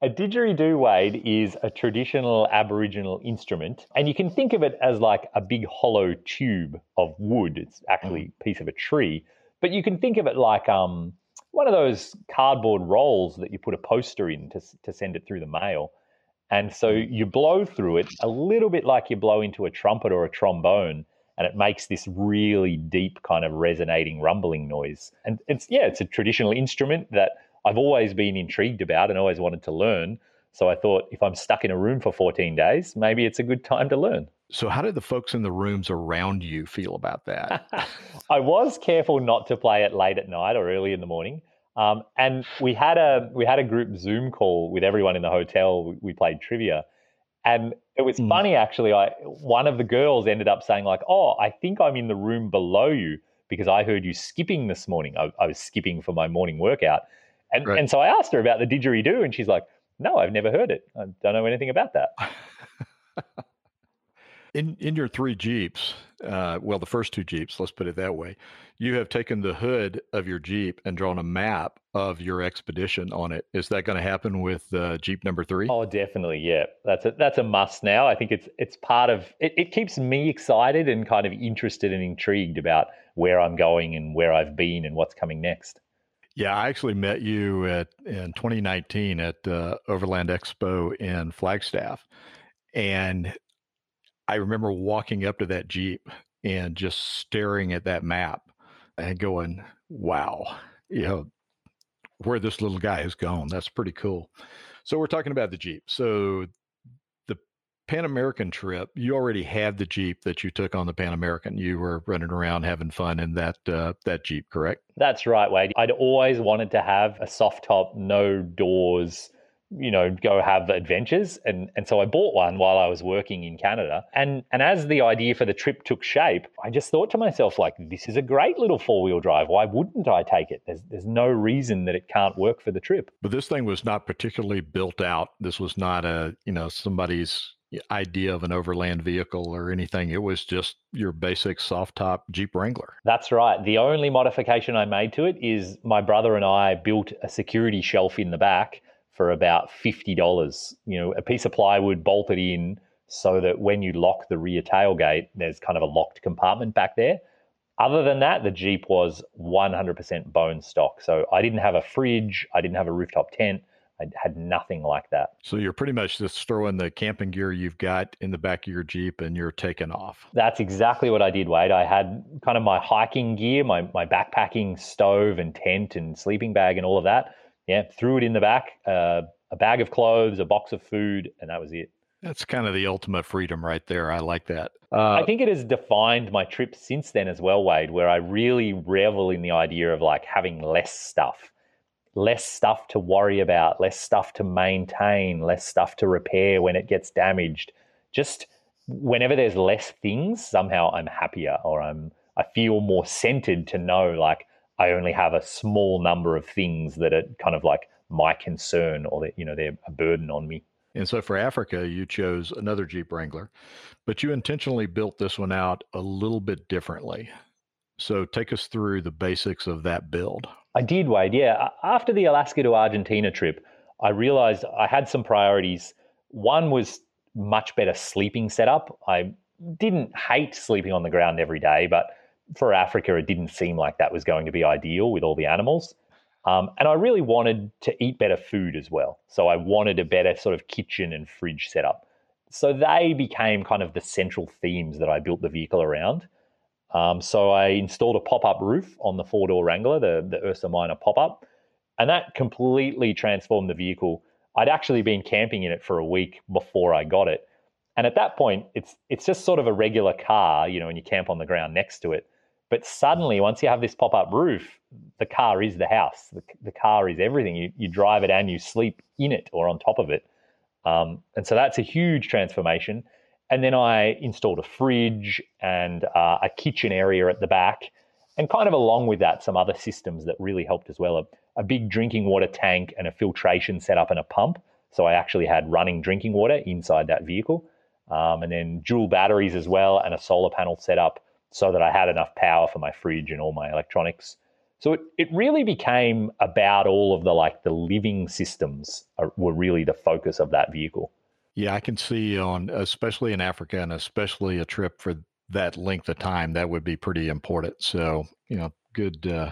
A didgeridoo, Wade, is a traditional Aboriginal instrument, and you can think of it as like a big hollow tube of wood. It's actually mm. a piece of a tree, but you can think of it like um, one of those cardboard rolls that you put a poster in to, to send it through the mail. And so mm. you blow through it a little bit like you blow into a trumpet or a trombone, and it makes this really deep kind of resonating rumbling noise. And it's yeah, it's a traditional instrument that I've always been intrigued about and always wanted to learn. So I thought if I'm stuck in a room for 14 days, maybe it's a good time to learn. So, how did the folks in the rooms around you feel about that? I was careful not to play it late at night or early in the morning. Um, and we had a we had a group Zoom call with everyone in the hotel. We played trivia, and it was mm. funny actually. I one of the girls ended up saying like, "Oh, I think I'm in the room below you because I heard you skipping this morning. I, I was skipping for my morning workout." And, right. and so I asked her about the didgeridoo, and she's like, no, I've never heard it. I don't know anything about that. in in your three Jeeps, uh, well, the first two Jeeps, let's put it that way, you have taken the hood of your Jeep and drawn a map of your expedition on it. Is that going to happen with uh, Jeep number three? Oh, definitely. Yeah, that's a that's a must now. I think it's it's part of it. It keeps me excited and kind of interested and intrigued about where I'm going and where I've been and what's coming next. Yeah, I actually met you at in 2019 at uh, Overland Expo in Flagstaff, and I remember walking up to that Jeep and just staring at that map and going, "Wow, you know, where this little guy has gone. That's pretty cool." So we're talking about the Jeep. So Pan American trip, you already had the Jeep that you took on the Pan American. You were running around having fun in that uh, that Jeep, correct? That's right, Wade. I'd always wanted to have a soft top, no doors, you know, go have adventures, and and so I bought one while I was working in Canada. And and as the idea for the trip took shape, I just thought to myself, like, this is a great little four wheel drive. Why wouldn't I take it? There's there's no reason that it can't work for the trip. But this thing was not particularly built out. This was not a you know somebody's idea of an overland vehicle or anything. It was just your basic soft top Jeep Wrangler. That's right. The only modification I made to it is my brother and I built a security shelf in the back for about $50. You know, a piece of plywood bolted in so that when you lock the rear tailgate, there's kind of a locked compartment back there. Other than that, the Jeep was 100% bone stock. So I didn't have a fridge, I didn't have a rooftop tent. I had nothing like that. So you're pretty much just throwing the camping gear you've got in the back of your Jeep and you're taking off. That's exactly what I did, Wade. I had kind of my hiking gear, my, my backpacking stove and tent and sleeping bag and all of that. Yeah, threw it in the back, uh, a bag of clothes, a box of food, and that was it. That's kind of the ultimate freedom right there. I like that. Uh, I think it has defined my trip since then as well, Wade, where I really revel in the idea of like having less stuff less stuff to worry about, less stuff to maintain, less stuff to repair when it gets damaged. Just whenever there's less things, somehow I'm happier or I'm I feel more centered to know like I only have a small number of things that are kind of like my concern or that you know they're a burden on me. And so for Africa, you chose another Jeep Wrangler, but you intentionally built this one out a little bit differently. So take us through the basics of that build. I did, Wade. Yeah. After the Alaska to Argentina trip, I realized I had some priorities. One was much better sleeping setup. I didn't hate sleeping on the ground every day, but for Africa, it didn't seem like that was going to be ideal with all the animals. Um, and I really wanted to eat better food as well. So I wanted a better sort of kitchen and fridge setup. So they became kind of the central themes that I built the vehicle around. Um, so I installed a pop up roof on the four door Wrangler, the, the Ursa Minor pop up, and that completely transformed the vehicle. I'd actually been camping in it for a week before I got it. And at that point, it's it's just sort of a regular car, you know, and you camp on the ground next to it. But suddenly, once you have this pop up roof, the car is the house. The, the car is everything. You, you drive it and you sleep in it or on top of it. Um, and so that's a huge transformation. And then I installed a fridge and uh, a kitchen area at the back. And kind of along with that, some other systems that really helped as well. A, a big drinking water tank and a filtration setup and a pump. So I actually had running drinking water inside that vehicle. Um, and then dual batteries as well and a solar panel setup so that I had enough power for my fridge and all my electronics. So it, it really became about all of the like the living systems are, were really the focus of that vehicle. Yeah, I can see on especially in Africa and especially a trip for that length of time that would be pretty important. So you know, good uh,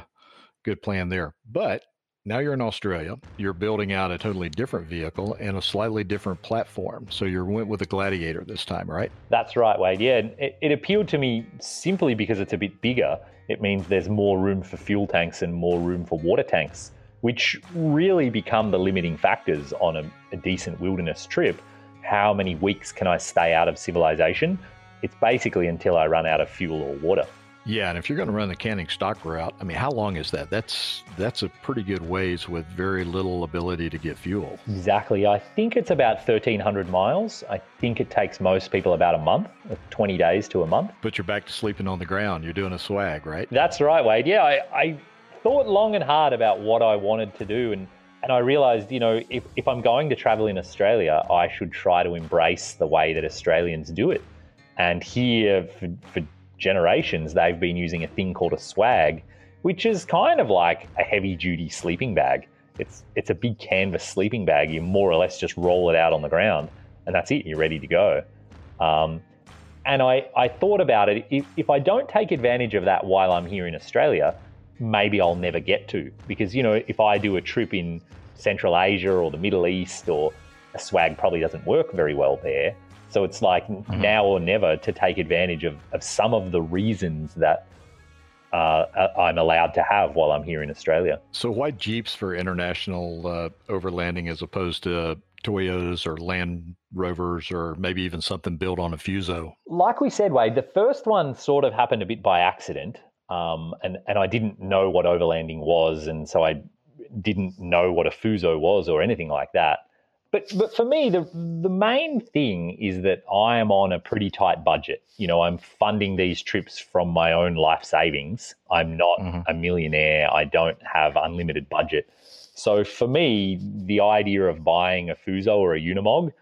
good plan there. But now you're in Australia. You're building out a totally different vehicle and a slightly different platform. So you went with a Gladiator this time, right? That's right, Wade. Yeah, it, it appealed to me simply because it's a bit bigger. It means there's more room for fuel tanks and more room for water tanks, which really become the limiting factors on a, a decent wilderness trip. How many weeks can I stay out of civilization? It's basically until I run out of fuel or water. Yeah, and if you're going to run the canning stock route, I mean, how long is that? That's that's a pretty good ways with very little ability to get fuel. Exactly. I think it's about 1,300 miles. I think it takes most people about a month, 20 days to a month. But you're back to sleeping on the ground. You're doing a swag, right? That's right, Wade. Yeah, I, I thought long and hard about what I wanted to do, and and I realized, you know, if, if I'm going to travel in Australia, I should try to embrace the way that Australians do it. And here, for, for generations, they've been using a thing called a swag, which is kind of like a heavy duty sleeping bag. It's it's a big canvas sleeping bag. You more or less just roll it out on the ground, and that's it. You're ready to go. Um, and I, I thought about it. If, if I don't take advantage of that while I'm here in Australia, maybe I'll never get to. Because, you know, if I do a trip in Central Asia or the Middle East, or a swag probably doesn't work very well there, so it's like mm-hmm. now or never to take advantage of, of some of the reasons that uh, I'm allowed to have while I'm here in Australia. So why Jeeps for international uh, overlanding as opposed to Toyotas or Land Rovers or maybe even something built on a Fuso? Like we said, Wade, the first one sort of happened a bit by accident. Um, and, and I didn't know what overlanding was. And so I didn't know what a Fuso was or anything like that. But but for me, the the main thing is that I am on a pretty tight budget. You know, I'm funding these trips from my own life savings. I'm not mm-hmm. a millionaire. I don't have unlimited budget. So for me, the idea of buying a Fuso or a Unimog,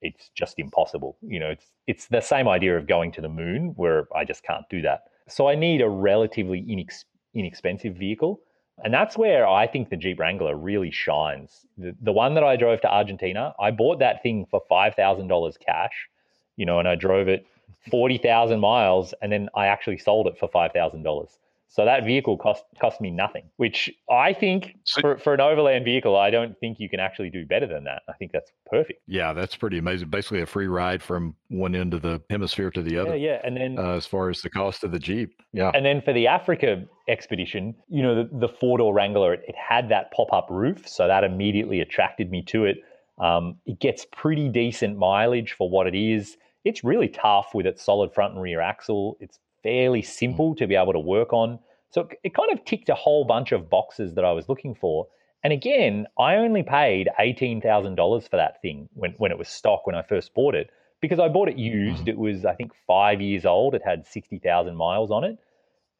it's just impossible. You know, it's it's the same idea of going to the moon where I just can't do that. So I need a relatively inex- inexpensive vehicle and that's where I think the Jeep Wrangler really shines. The, the one that I drove to Argentina, I bought that thing for $5,000 cash, you know, and I drove it 40,000 miles and then I actually sold it for $5,000. So that vehicle cost cost me nothing, which I think so, for, for an overland vehicle, I don't think you can actually do better than that. I think that's perfect. Yeah, that's pretty amazing. Basically, a free ride from one end of the hemisphere to the other. Yeah, yeah. And then uh, as far as the cost of the Jeep, yeah. And then for the Africa expedition, you know, the, the four door Wrangler, it, it, had that pop up roof, so that immediately attracted me to it. Um, it gets pretty decent mileage for what it is. It's really tough with its solid front and rear axle. It's fairly simple to be able to work on. So it kind of ticked a whole bunch of boxes that I was looking for. And again, I only paid $18,000 for that thing when, when it was stock when I first bought it because I bought it used. Mm-hmm. It was, I think, five years old. It had 60,000 miles on it.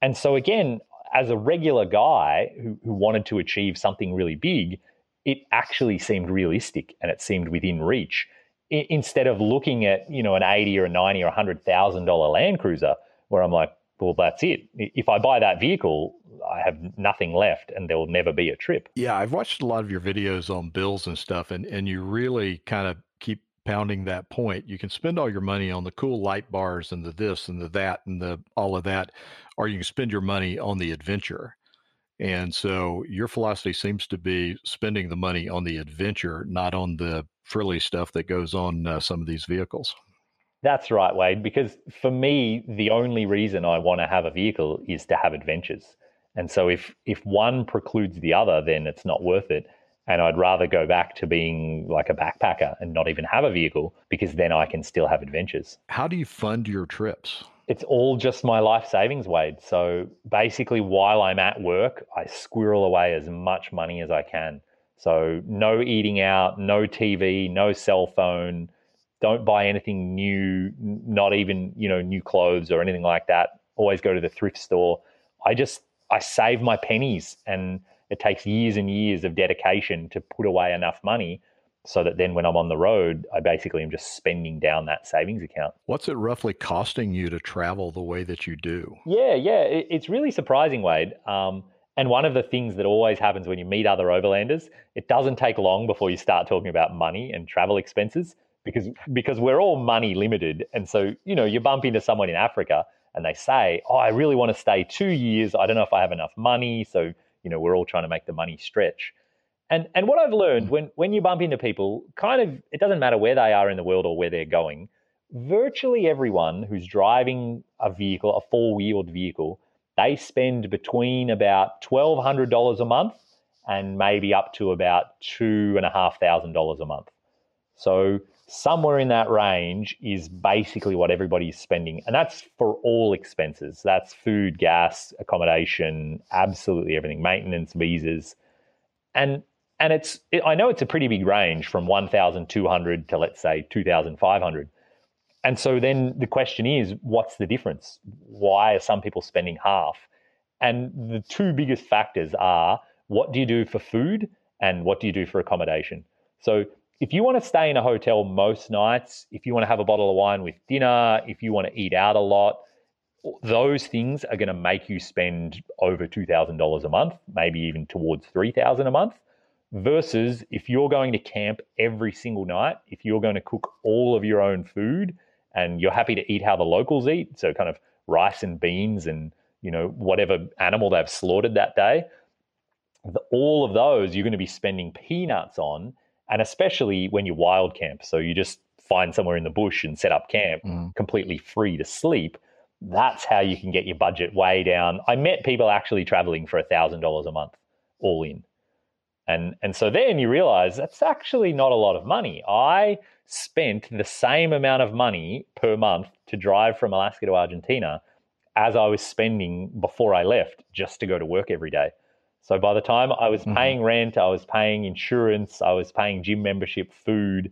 And so, again, as a regular guy who, who wanted to achieve something really big, it actually seemed realistic and it seemed within reach. I, instead of looking at, you know, an 80 or a 90 or $100,000 Land Cruiser, where I'm like, well, that's it. If I buy that vehicle, I have nothing left and there will never be a trip. Yeah, I've watched a lot of your videos on bills and stuff, and, and you really kind of keep pounding that point. You can spend all your money on the cool light bars and the this and the that and the all of that, or you can spend your money on the adventure. And so your philosophy seems to be spending the money on the adventure, not on the frilly stuff that goes on uh, some of these vehicles. That's right, Wade, because for me, the only reason I want to have a vehicle is to have adventures. And so if if one precludes the other, then it's not worth it. And I'd rather go back to being like a backpacker and not even have a vehicle because then I can still have adventures. How do you fund your trips? It's all just my life savings, Wade. So basically, while I'm at work, I squirrel away as much money as I can. So no eating out, no TV, no cell phone, don't buy anything new, not even, you know, new clothes or anything like that. Always go to the thrift store. I just I save my pennies and it takes years and years of dedication to put away enough money so that then when I'm on the road, I basically am just spending down that savings account. What's it roughly costing you to travel the way that you do? Yeah, yeah, it, it's really surprising, Wade. Um, and one of the things that always happens when you meet other overlanders, it doesn't take long before you start talking about money and travel expenses because because we're all money limited, and so you know you bump into someone in Africa and they say, "Oh, I really want to stay two years. I don't know if I have enough money." So you know we're all trying to make the money stretch. And and what I've learned mm. when when you bump into people, kind of it doesn't matter where they are in the world or where they're going. Virtually everyone who's driving a vehicle, a four wheeled vehicle, they spend between about twelve hundred dollars a month and maybe up to about two and a half thousand dollars a month. So somewhere in that range is basically what everybody is spending. And that's for all expenses. That's food, gas, accommodation, absolutely everything, maintenance, visas. And and it's it, I know it's a pretty big range from 1200 to let's say 2500. And so then the question is what's the difference? Why are some people spending half? And the two biggest factors are what do you do for food and what do you do for accommodation? So if you want to stay in a hotel most nights, if you want to have a bottle of wine with dinner, if you want to eat out a lot, those things are going to make you spend over $2,000 a month, maybe even towards 3000 a month. Versus if you're going to camp every single night, if you're going to cook all of your own food and you're happy to eat how the locals eat, so kind of rice and beans and you know whatever animal they've slaughtered that day, all of those you're going to be spending peanuts on and especially when you wild camp. So you just find somewhere in the bush and set up camp mm. completely free to sleep. That's how you can get your budget way down. I met people actually traveling for a thousand dollars a month, all in. And and so then you realize that's actually not a lot of money. I spent the same amount of money per month to drive from Alaska to Argentina as I was spending before I left just to go to work every day. So by the time I was mm-hmm. paying rent, I was paying insurance, I was paying gym membership, food,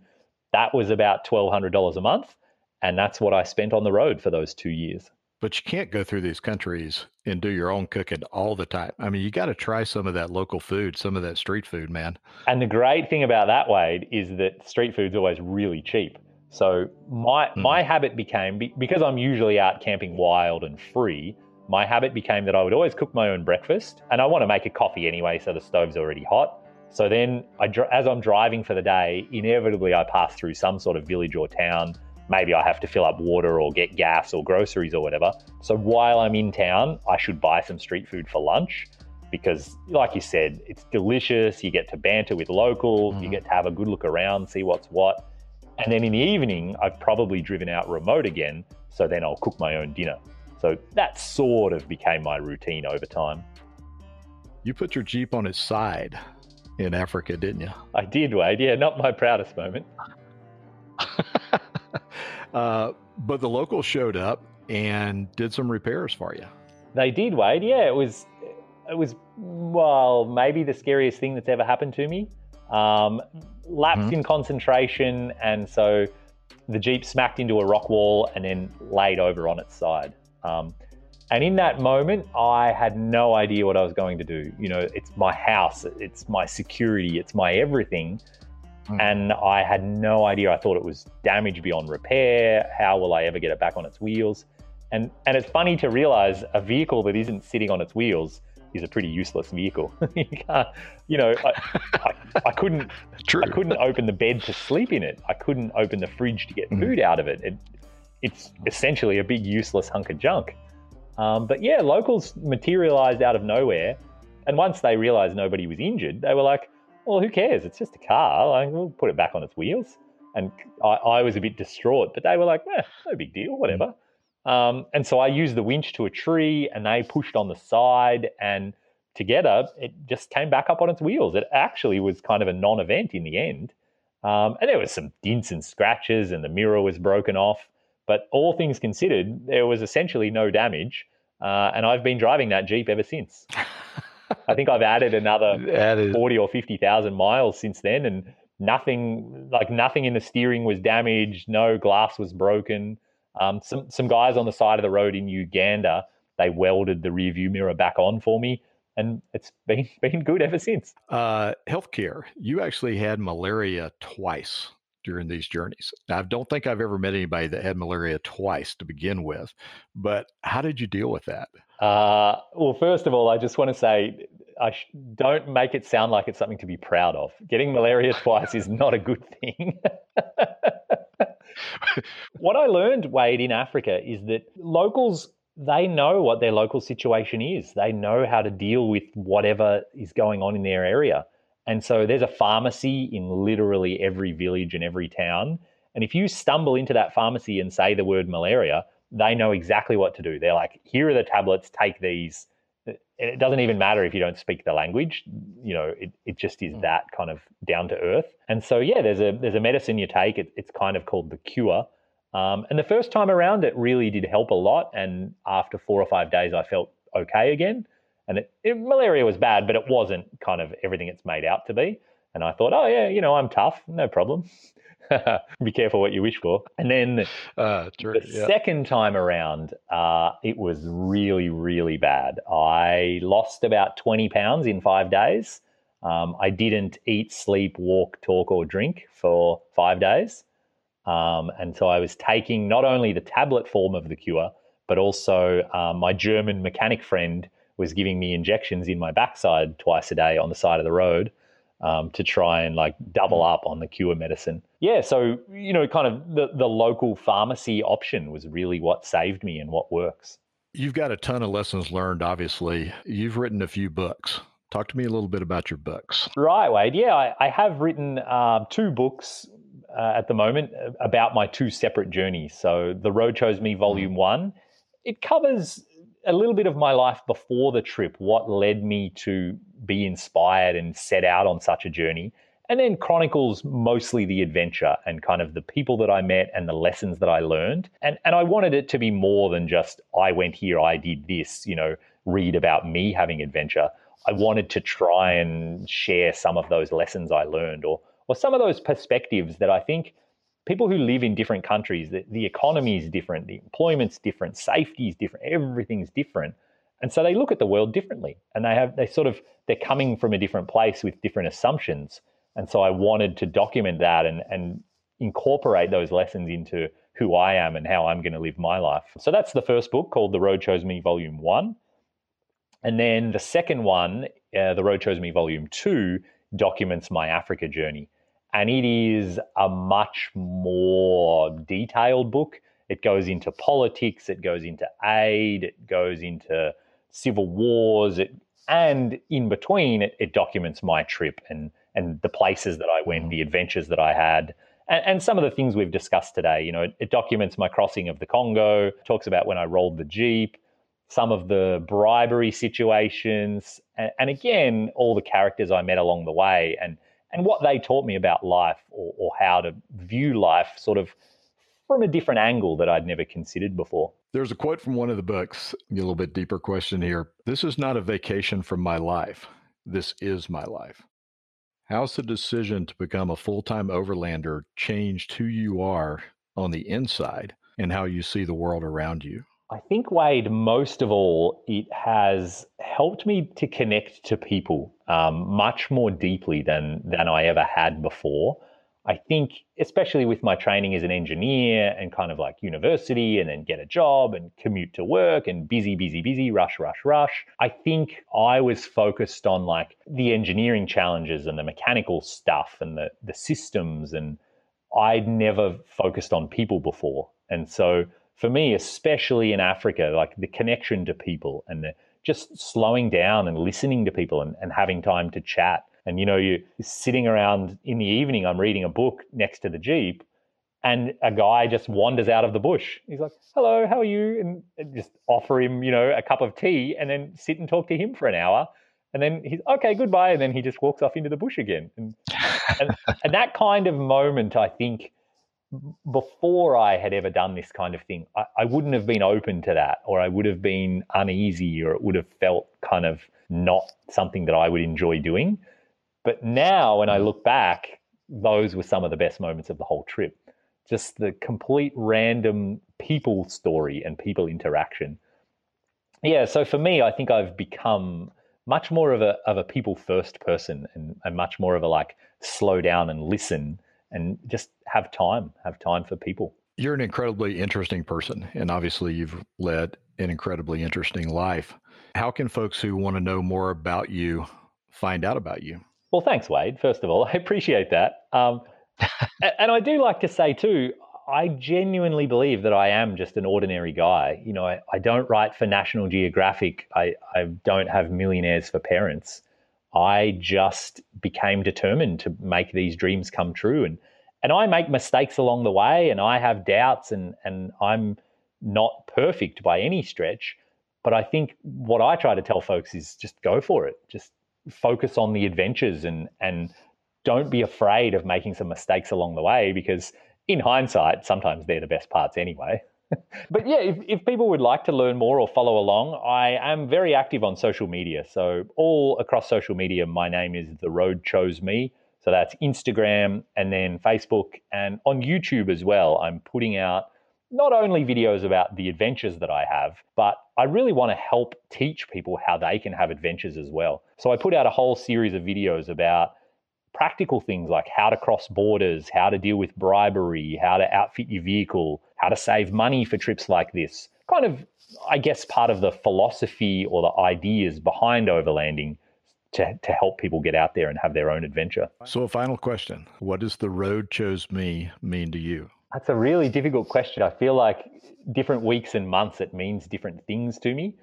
that was about $1,200 a month. And that's what I spent on the road for those two years. But you can't go through these countries and do your own cooking all the time. I mean, you got to try some of that local food, some of that street food, man. And the great thing about that, Wade, is that street food's always really cheap. So my mm. my habit became because I'm usually out camping wild and free my habit became that I would always cook my own breakfast, and I want to make a coffee anyway, so the stove's already hot. So then, I, as I'm driving for the day, inevitably I pass through some sort of village or town. Maybe I have to fill up water or get gas or groceries or whatever. So while I'm in town, I should buy some street food for lunch because, like you said, it's delicious. You get to banter with locals, mm-hmm. you get to have a good look around, see what's what. And then in the evening, I've probably driven out remote again. So then I'll cook my own dinner. So that sort of became my routine over time. You put your Jeep on its side in Africa, didn't you? I did, Wade. Yeah, not my proudest moment. uh, but the locals showed up and did some repairs for you. They did, Wade. Yeah, it was, it was, well, maybe the scariest thing that's ever happened to me. Um, lapsed mm-hmm. in concentration, and so the Jeep smacked into a rock wall and then laid over on its side. Um, and in that moment, I had no idea what I was going to do. You know, it's my house, it's my security, it's my everything. Mm. And I had no idea. I thought it was damaged beyond repair. How will I ever get it back on its wheels? And and it's funny to realize a vehicle that isn't sitting on its wheels is a pretty useless vehicle. you you know, I, I, I couldn't, True. I couldn't open the bed to sleep in it. I couldn't open the fridge to get mm. food out of it. it. It's essentially a big useless hunk of junk. Um, but yeah, locals materialized out of nowhere, and once they realized nobody was injured, they were like, "Well, who cares? It's just a car. Like, we'll put it back on its wheels." And I, I was a bit distraught, but they were like, eh, "No big deal, whatever." Um, and so I used the winch to a tree and they pushed on the side and together it just came back up on its wheels. It actually was kind of a non event in the end. Um, and there was some dents and scratches and the mirror was broken off. But all things considered, there was essentially no damage. Uh, and I've been driving that Jeep ever since. I think I've added another added. 40 or 50,000 miles since then. And nothing, like nothing in the steering was damaged. No glass was broken. Um, some some guys on the side of the road in Uganda, they welded the rear view mirror back on for me, and it's been been good ever since. Uh, healthcare. You actually had malaria twice during these journeys. I don't think I've ever met anybody that had malaria twice to begin with, but how did you deal with that? Uh, well, first of all, I just want to say I sh- don't make it sound like it's something to be proud of. Getting malaria twice is not a good thing. what I learned, Wade, in Africa is that locals they know what their local situation is. They know how to deal with whatever is going on in their area. And so there's a pharmacy in literally every village and every town. And if you stumble into that pharmacy and say the word malaria, they know exactly what to do. They're like, here are the tablets, take these. It doesn't even matter if you don't speak the language. You know it, it just is mm. that kind of down to earth. And so yeah there's a there's a medicine you take. It, it's kind of called the cure. Um, and the first time around it really did help a lot. And after four or five days i felt okay again and it, it, malaria was bad but it wasn't kind of everything it's made out to be and i thought oh yeah you know i'm tough no problem Be careful what you wish for. And then uh, true, the yeah. second time around, uh, it was really, really bad. I lost about 20 pounds in five days. Um, I didn't eat, sleep, walk, talk, or drink for five days. Um, and so I was taking not only the tablet form of the cure, but also um, my German mechanic friend was giving me injections in my backside twice a day on the side of the road um, to try and like double mm. up on the cure medicine. Yeah, so you know, kind of the the local pharmacy option was really what saved me and what works. You've got a ton of lessons learned. Obviously, you've written a few books. Talk to me a little bit about your books. Right, Wade. Yeah, I, I have written uh, two books uh, at the moment uh, about my two separate journeys. So, The Road Chose Me, Volume mm. One, it covers a little bit of my life before the trip, what led me to be inspired and set out on such a journey. And then chronicles mostly the adventure and kind of the people that I met and the lessons that I learned. And and I wanted it to be more than just I went here, I did this, you know, read about me having adventure. I wanted to try and share some of those lessons I learned or or some of those perspectives that I think people who live in different countries, the, the economy is different, the employment's different, safety is different, everything's different. And so they look at the world differently and they have, they sort of, they're coming from a different place with different assumptions. And so I wanted to document that and, and incorporate those lessons into who I am and how I'm going to live my life. So that's the first book called The Road Chose Me, Volume One. And then the second one, uh, The Road Chose Me, Volume Two, documents my Africa journey and it is a much more detailed book. It goes into politics, it goes into aid, it goes into civil wars, it, and in between, it, it, documents my trip and and the places that I went, the adventures that I had, and, and, some of the things we've discussed today. You know, it, it documents my crossing of the Congo, talks about when I rolled the jeep, some of the bribery situations, and, and again, all the characters I met along the way, and and what they taught me about life or, or how to view life sort of from a different angle that I'd never considered before. There's a quote from one of the books, a little bit deeper question here. This is not a vacation from my life. This is my life. How's the decision to become a full time overlander changed who you are on the inside and how you see the world around you? I think, Wade, most of all, it has helped me to connect to people um, much more deeply than, than I ever had before. I think, especially with my training as an engineer and kind of like university and then get a job and commute to work and busy, busy, busy, rush, rush, rush, I think I was focused on like the engineering challenges and the mechanical stuff and the, the systems. And I'd never focused on people before. And so for me, especially in Africa, like the connection to people and the just slowing down and listening to people and, and having time to chat and you know, you're sitting around in the evening, I'm reading a book next to the Jeep, and a guy just wanders out of the bush. He's like, "Hello, how are you?" And, and just offer him, you know, a cup of tea, and then sit and talk to him for an hour. And then he's okay, goodbye, and then he just walks off into the bush again. And, and, and that kind of moment, I think, before I had ever done this kind of thing, I, I, wouldn't have been open to that, or I would have been uneasy, or it would have felt kind of not something that I would enjoy doing. But now, when I mm-hmm. look back, those were some of the best moments of the whole trip. Just the complete random people story and people interaction. Yeah, so for me, I think I've become much more of a of a people first person and, and much more of a like slow down and listen and just have time, have time for people. You're an incredibly interesting person, and obviously you've led an incredibly interesting life. How can folks who want to know more about you find out about you? Well, thanks, Wade. First of all, I appreciate that. Um, and I do like to say too, I genuinely believe that I am just an ordinary guy. You know, I, I don't write for National Geographic. I, I don't have millionaires for parents. I just became determined to make these dreams come true. And and I make mistakes along the way and I have doubts and and I'm not perfect by any stretch. But I think what I try to tell folks is just go for it. Just focus on the adventures and and don't be afraid of making some mistakes along the way because in hindsight sometimes they're the best parts anyway but yeah if, if people would like to learn more or follow along i am very active on social media so all across social media my name is the road chose me so that's instagram and then facebook and on youtube as well i'm putting out not only videos about the adventures that I have, but I really want to help teach people how they can have adventures as well. So I put out a whole series of videos about practical things like how to cross borders, how to deal with bribery, how to outfit your vehicle, how to save money for trips like this. Kind of, I guess, part of the philosophy or the ideas behind overlanding to, to help people get out there and have their own adventure. So, a final question What does the road chose me mean to you? That's a really difficult question. I feel like different weeks and months it means different things to me.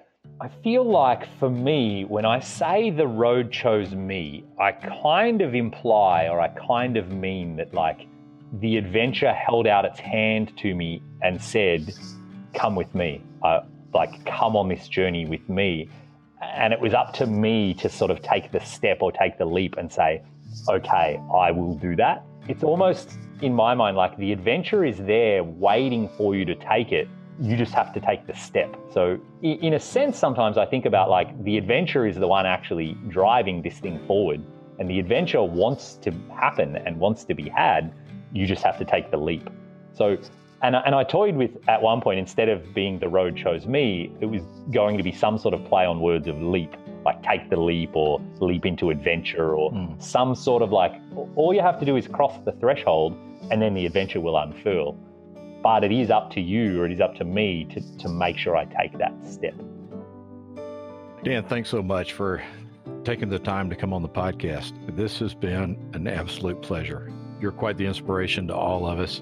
I feel like for me, when I say the road chose me, I kind of imply or I kind of mean that like the adventure held out its hand to me and said, Come with me. Uh, like, come on this journey with me. And it was up to me to sort of take the step or take the leap and say, Okay, I will do that. It's almost in my mind, like the adventure is there waiting for you to take it. You just have to take the step. So, in a sense, sometimes I think about like the adventure is the one actually driving this thing forward, and the adventure wants to happen and wants to be had. You just have to take the leap. So, and, and I toyed with at one point, instead of being the road chose me, it was going to be some sort of play on words of leap, like take the leap or leap into adventure or mm. some sort of like, all you have to do is cross the threshold and then the adventure will unfurl. But it is up to you or it is up to me to, to make sure I take that step. Dan, thanks so much for taking the time to come on the podcast. This has been an absolute pleasure. You're quite the inspiration to all of us,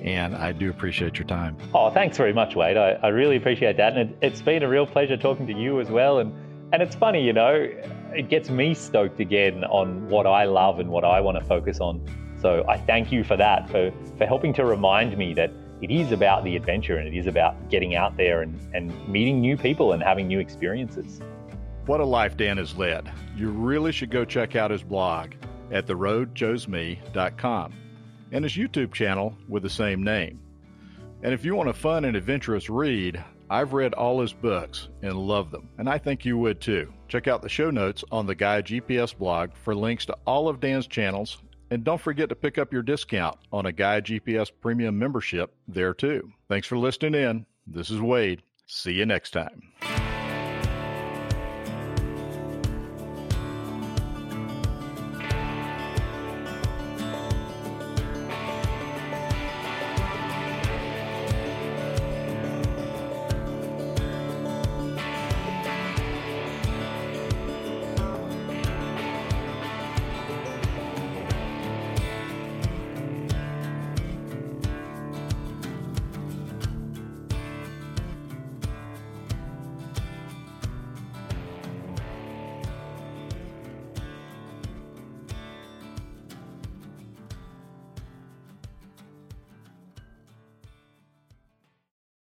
and I do appreciate your time. Oh, thanks very much, Wade. I, I really appreciate that. And it, it's been a real pleasure talking to you as well. And, and it's funny, you know, it gets me stoked again on what I love and what I want to focus on. So I thank you for that, for, for helping to remind me that it is about the adventure and it is about getting out there and, and meeting new people and having new experiences. What a life Dan has led. You really should go check out his blog at theroadchoseme.com and his YouTube channel with the same name. And if you want a fun and adventurous read, I've read all his books and love them, and I think you would too. Check out the show notes on the Gaia GPS blog for links to all of Dan's channels and don't forget to pick up your discount on a Gaia GPS Premium membership there too. Thanks for listening in. This is Wade. See you next time.